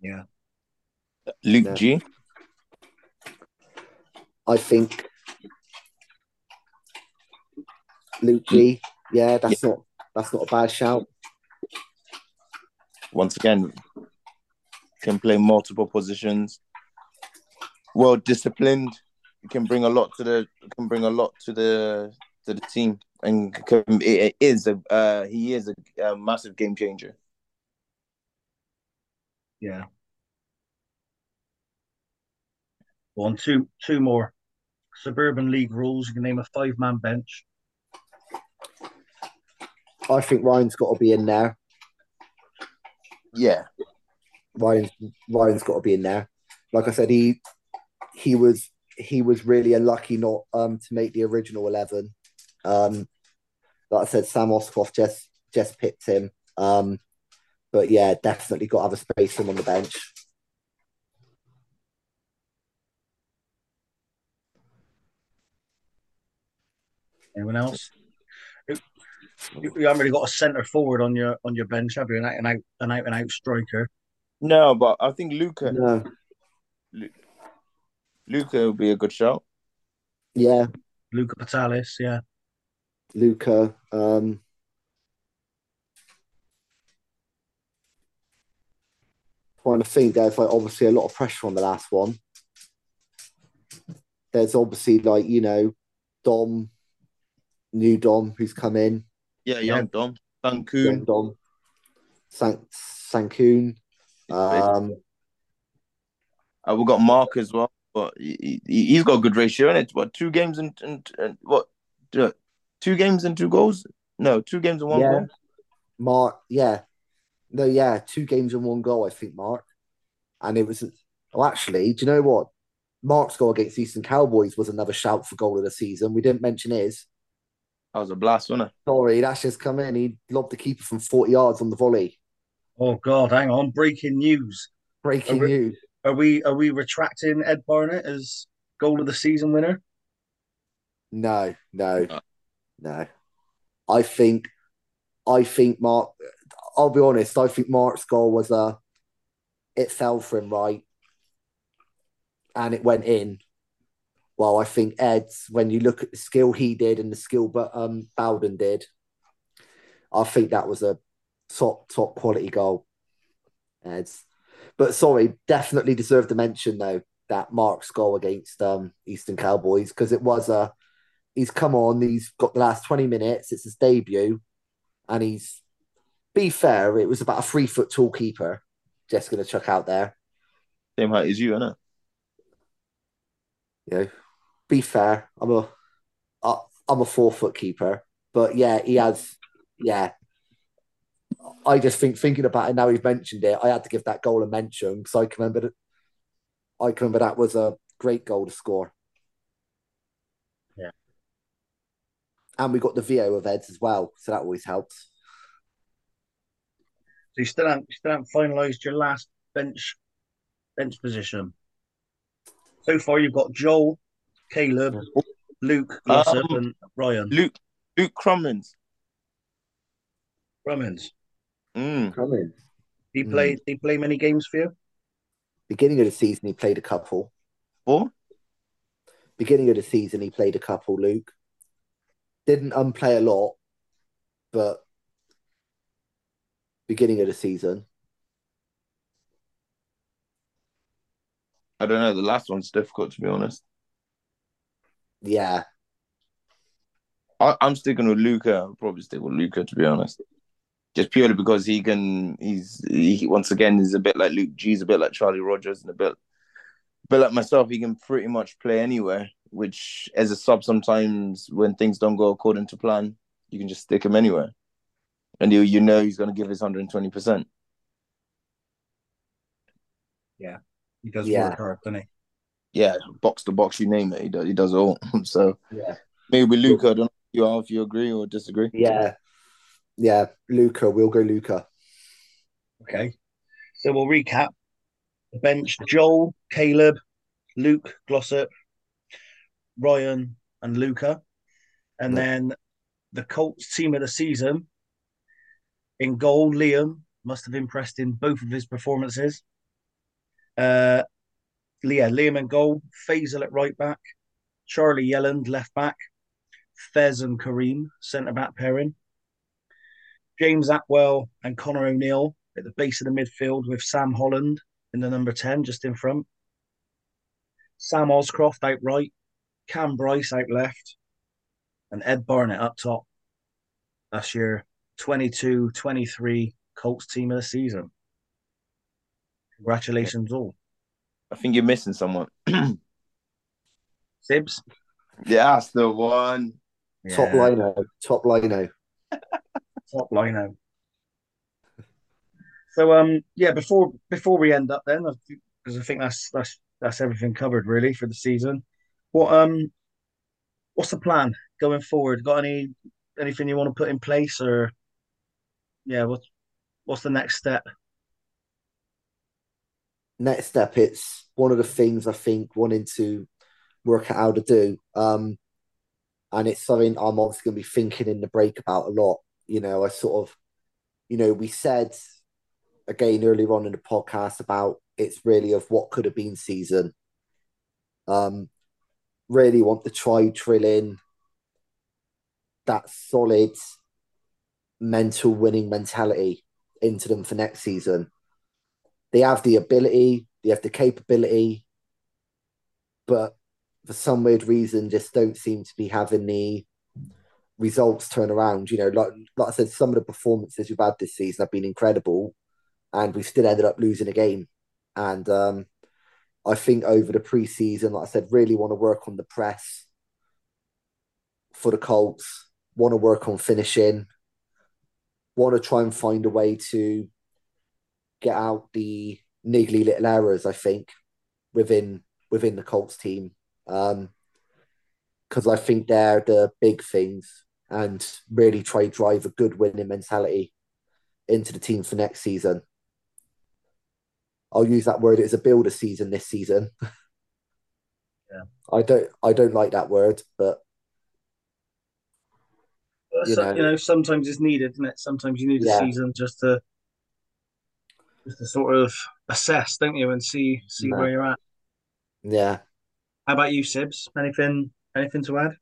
Yeah. Luke Yeah. G. I think Luke G. Yeah, that's not that's not a bad shout. Once again, can play multiple positions. Well disciplined. Can bring a lot to the can bring a lot to the to the team, and can, it, it is a uh, he is a, a massive game changer. Yeah. One, two, two more. Suburban League rules. You can name a five-man bench. I think Ryan's got to be in there. Yeah, Ryan's Ryan's got to be in there. Like I said, he he was he was really unlucky not um to make the original eleven. Um, like I said, Sam Oscroft just just picked him. Um, but yeah, definitely got to have a space for him on the bench. Anyone else? You, you you haven't really got a centre forward on your on your bench, have you? An out and out, an out and out striker. no, but I think Luca No, Luca would be a good shot. yeah, Luca Patalis, yeah. Luca. Um, trying to think, there's like obviously a lot of pressure on the last one. There's obviously like you know, Dom, new Dom who's come in, Yeah, Yeah. young Dom, young Cancun. Dom, San Sankoon. Um, Uh, we got Mark as well, but he, he, he's got a good ratio in it. What two games and, and, and what two games and two goals? No, two games and one Yeah. goal. Mark, yeah, no, yeah, two games and one goal, I think, Mark. And it was, well, actually, do you know what? Mark's goal against Easton Cowboys was another shout for goal of the season. We didn't mention his. That was a blast, wasn't it? Sorry, that's just come in. He lobbed the keeper from 40 yards on the volley. Oh God, hang on! Breaking news. Breaking Oh, re- news. Are we are we retracting Ed Barnett as goal of the season winner? No, no, Uh. no. I think, I think Mark. I'll be honest. I think Mark's goal was a. It fell for him right, and it went in. Well, I think Ed's when you look at the skill he did and the skill, but um Bowden did. I think that was a top top quality goal. Ed's, but sorry, definitely deserved a mention though that Mark's goal against um Easton Cowboys because it was a he's come on, he's got the last 20 minutes, it's his debut, and he's be fair, it was about a three foot tall keeper, just gonna chuck out there. Same height as you, isn't it? Know, be fair, I'm a I'm a four foot keeper, but yeah, he has yeah. I just think thinking about it now he's mentioned it, I had to give that goal a mention because I can remember that I can remember that was a great goal to score. Yeah. And we got the Veo of Eds as well, so that always helps. So you still haven't you still haven't finalised your last bench bench position. So far, you've got Joel, Caleb, Luke, Glossop, Um, and Ryan Luke Luke Crummins. Crummins. Mm. Come in. He played. He play many games for you. Beginning of the season, he played a couple. Four? Beginning of the season, he played a couple. Luke didn't unplay a lot, but beginning of the season, I don't know. The last one's difficult to be honest. Yeah, I, I'm sticking with Luca. I'll probably stick with Luca to be honest. Just purely because he can. He's he once again is a bit like Luke G's a bit like Charlie Rogers and a bit, a bit like myself. He can pretty much play anywhere. Which as a sub, sometimes when things don't go according to plan, you can just stick him anywhere, and you you know he's going to give his 120. percent Yeah, He does Yeah. work hard, doesn't he? Yeah, box to box, you name it, he does. He does it all. so yeah, maybe Luca. I don't know if you are if you agree or disagree. yeah, yeah. Luca, we'll go Luca. Okay. So we'll recap. The bench: Joel, Caleb, Luke, Glossop, Ryan, and Luca. And Yeah. then the Colts team of the season in goal, Liam must have impressed in both of his performances. Uh, yeah, Liam in goal, Faisal at right back, Charlie Yelland left back, Fez and Kareem centre back pairing, James Atwell and Connor O'Neill at the base of the midfield with Sam Holland in the number 10 just in front, Sam Oscroft out right, Cam Bryce out left, and Ed Barnett up top. That's your 22 23 Colts team of the season. Congratulations, all. I think you're missing someone. Sibs? yeah, that's the one. Top Yeah, lino, top lino. top lino. So um yeah, before before we end up then, because I think that's that's that's everything covered really for the season. What um what's the plan going forward? Got any anything you want to put in place or yeah, what's what's the next step? Next step, it's one of the things I think wanting to work out how to do. Um, and it's something I'm obviously going to be thinking in the break about a lot. You know, I sort of, you know, we said again earlier on in the podcast about it's really of what could have been season. Um, really want to try drill in that solid mental winning mentality into them for next season. They have the ability, they have the capability, but for some weird reason, just don't seem to be having the results turn around. You know, like like I said, some of the performances we've had this season have been incredible, and we've still ended up losing a game. And um, I think over the preseason, like I said, really want to work on the press for the Colts. Want to work on finishing. Want to try and find a way to get out the niggly little errors. I think within within the Colts team, Um, because I think they're the big things, and really try to drive a good winning mentality into the team for next season. I'll use that word. It's a builder season this season. Yeah. I don't. I don't like that word, but You so- know. you know, sometimes it's needed, isn't it? Sometimes you need a season just to just to sort of assess, don't you, and see see No. where you're at. yeah, How about you, Sibs? Anything anything to add?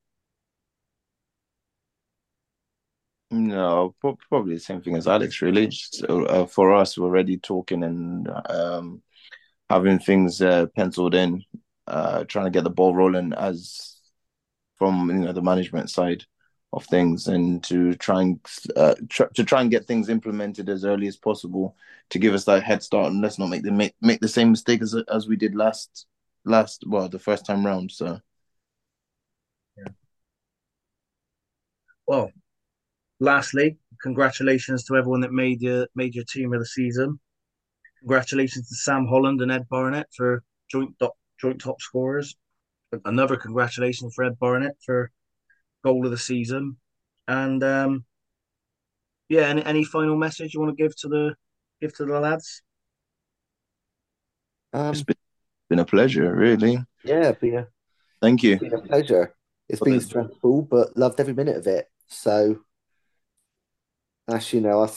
No, probably the same thing as Alex, really. Just, uh, for us, we're already talking and um, having things uh, penciled in, uh, trying to get the ball rolling as from you know the management side of things, and to try and uh, tr- to try and get things implemented as early as possible to give us that head start, and let's not make the make, make the same mistake as as we did last last well the first time round. So Well, lastly, congratulations to everyone that made your made your team of the season. Congratulations to Sam Holland and Ed Barnett for joint do- joint top scorers. Another congratulations for Ed Barnett for goal of the season. And um, yeah, any, any final message you want to give to the give to the lads? um, it's been, been a pleasure, really. yeah, be a Thank you. It's been a pleasure. It's been stressful, but loved every minute of it. So, as you know, I,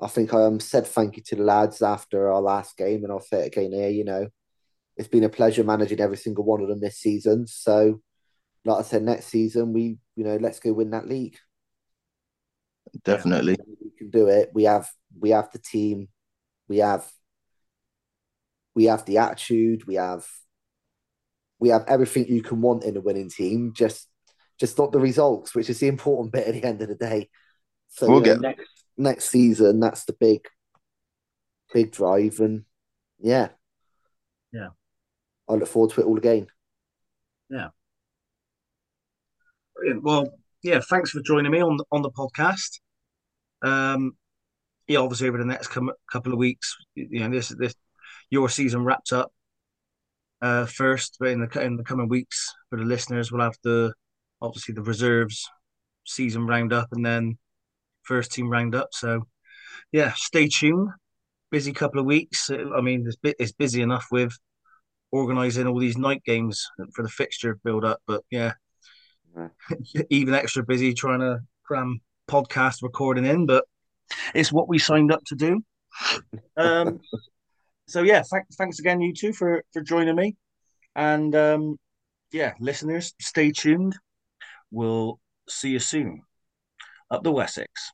I think I um, said thank you to the lads after our last game, and I'll say it again here. You know, it's been a pleasure managing every single one of them this season. So, like I said, next season we, you know, let's go win that league. Definitely. We can do it. We have, we have the team. We have, we have the attitude. We have, we have everything you can want in a winning team. Just, just not the results, which is the important bit at the end of the day. So We'll you know, get- next next season, that's the big, big drive, and yeah, Yeah. I look forward to it all again. Brilliant. Well, yeah, thanks for joining me on the, on the podcast. Um, yeah, obviously over the next com- couple of weeks, you know, this this your season wrapped up uh, first, but in the in the coming weeks for the listeners, we'll have the obviously the reserves season round up and then first team round up. So, yeah, stay tuned. busy couple of weeks. I mean, it's, it's busy enough with organising all these night games for the fixture build up, but yeah, even extra busy trying to cram podcast recording in, but it's what we signed up to do. Um, so yeah, th- thanks again, you two, for for joining me, and um, yeah, listeners, stay tuned. We'll see you soon up the Wessex.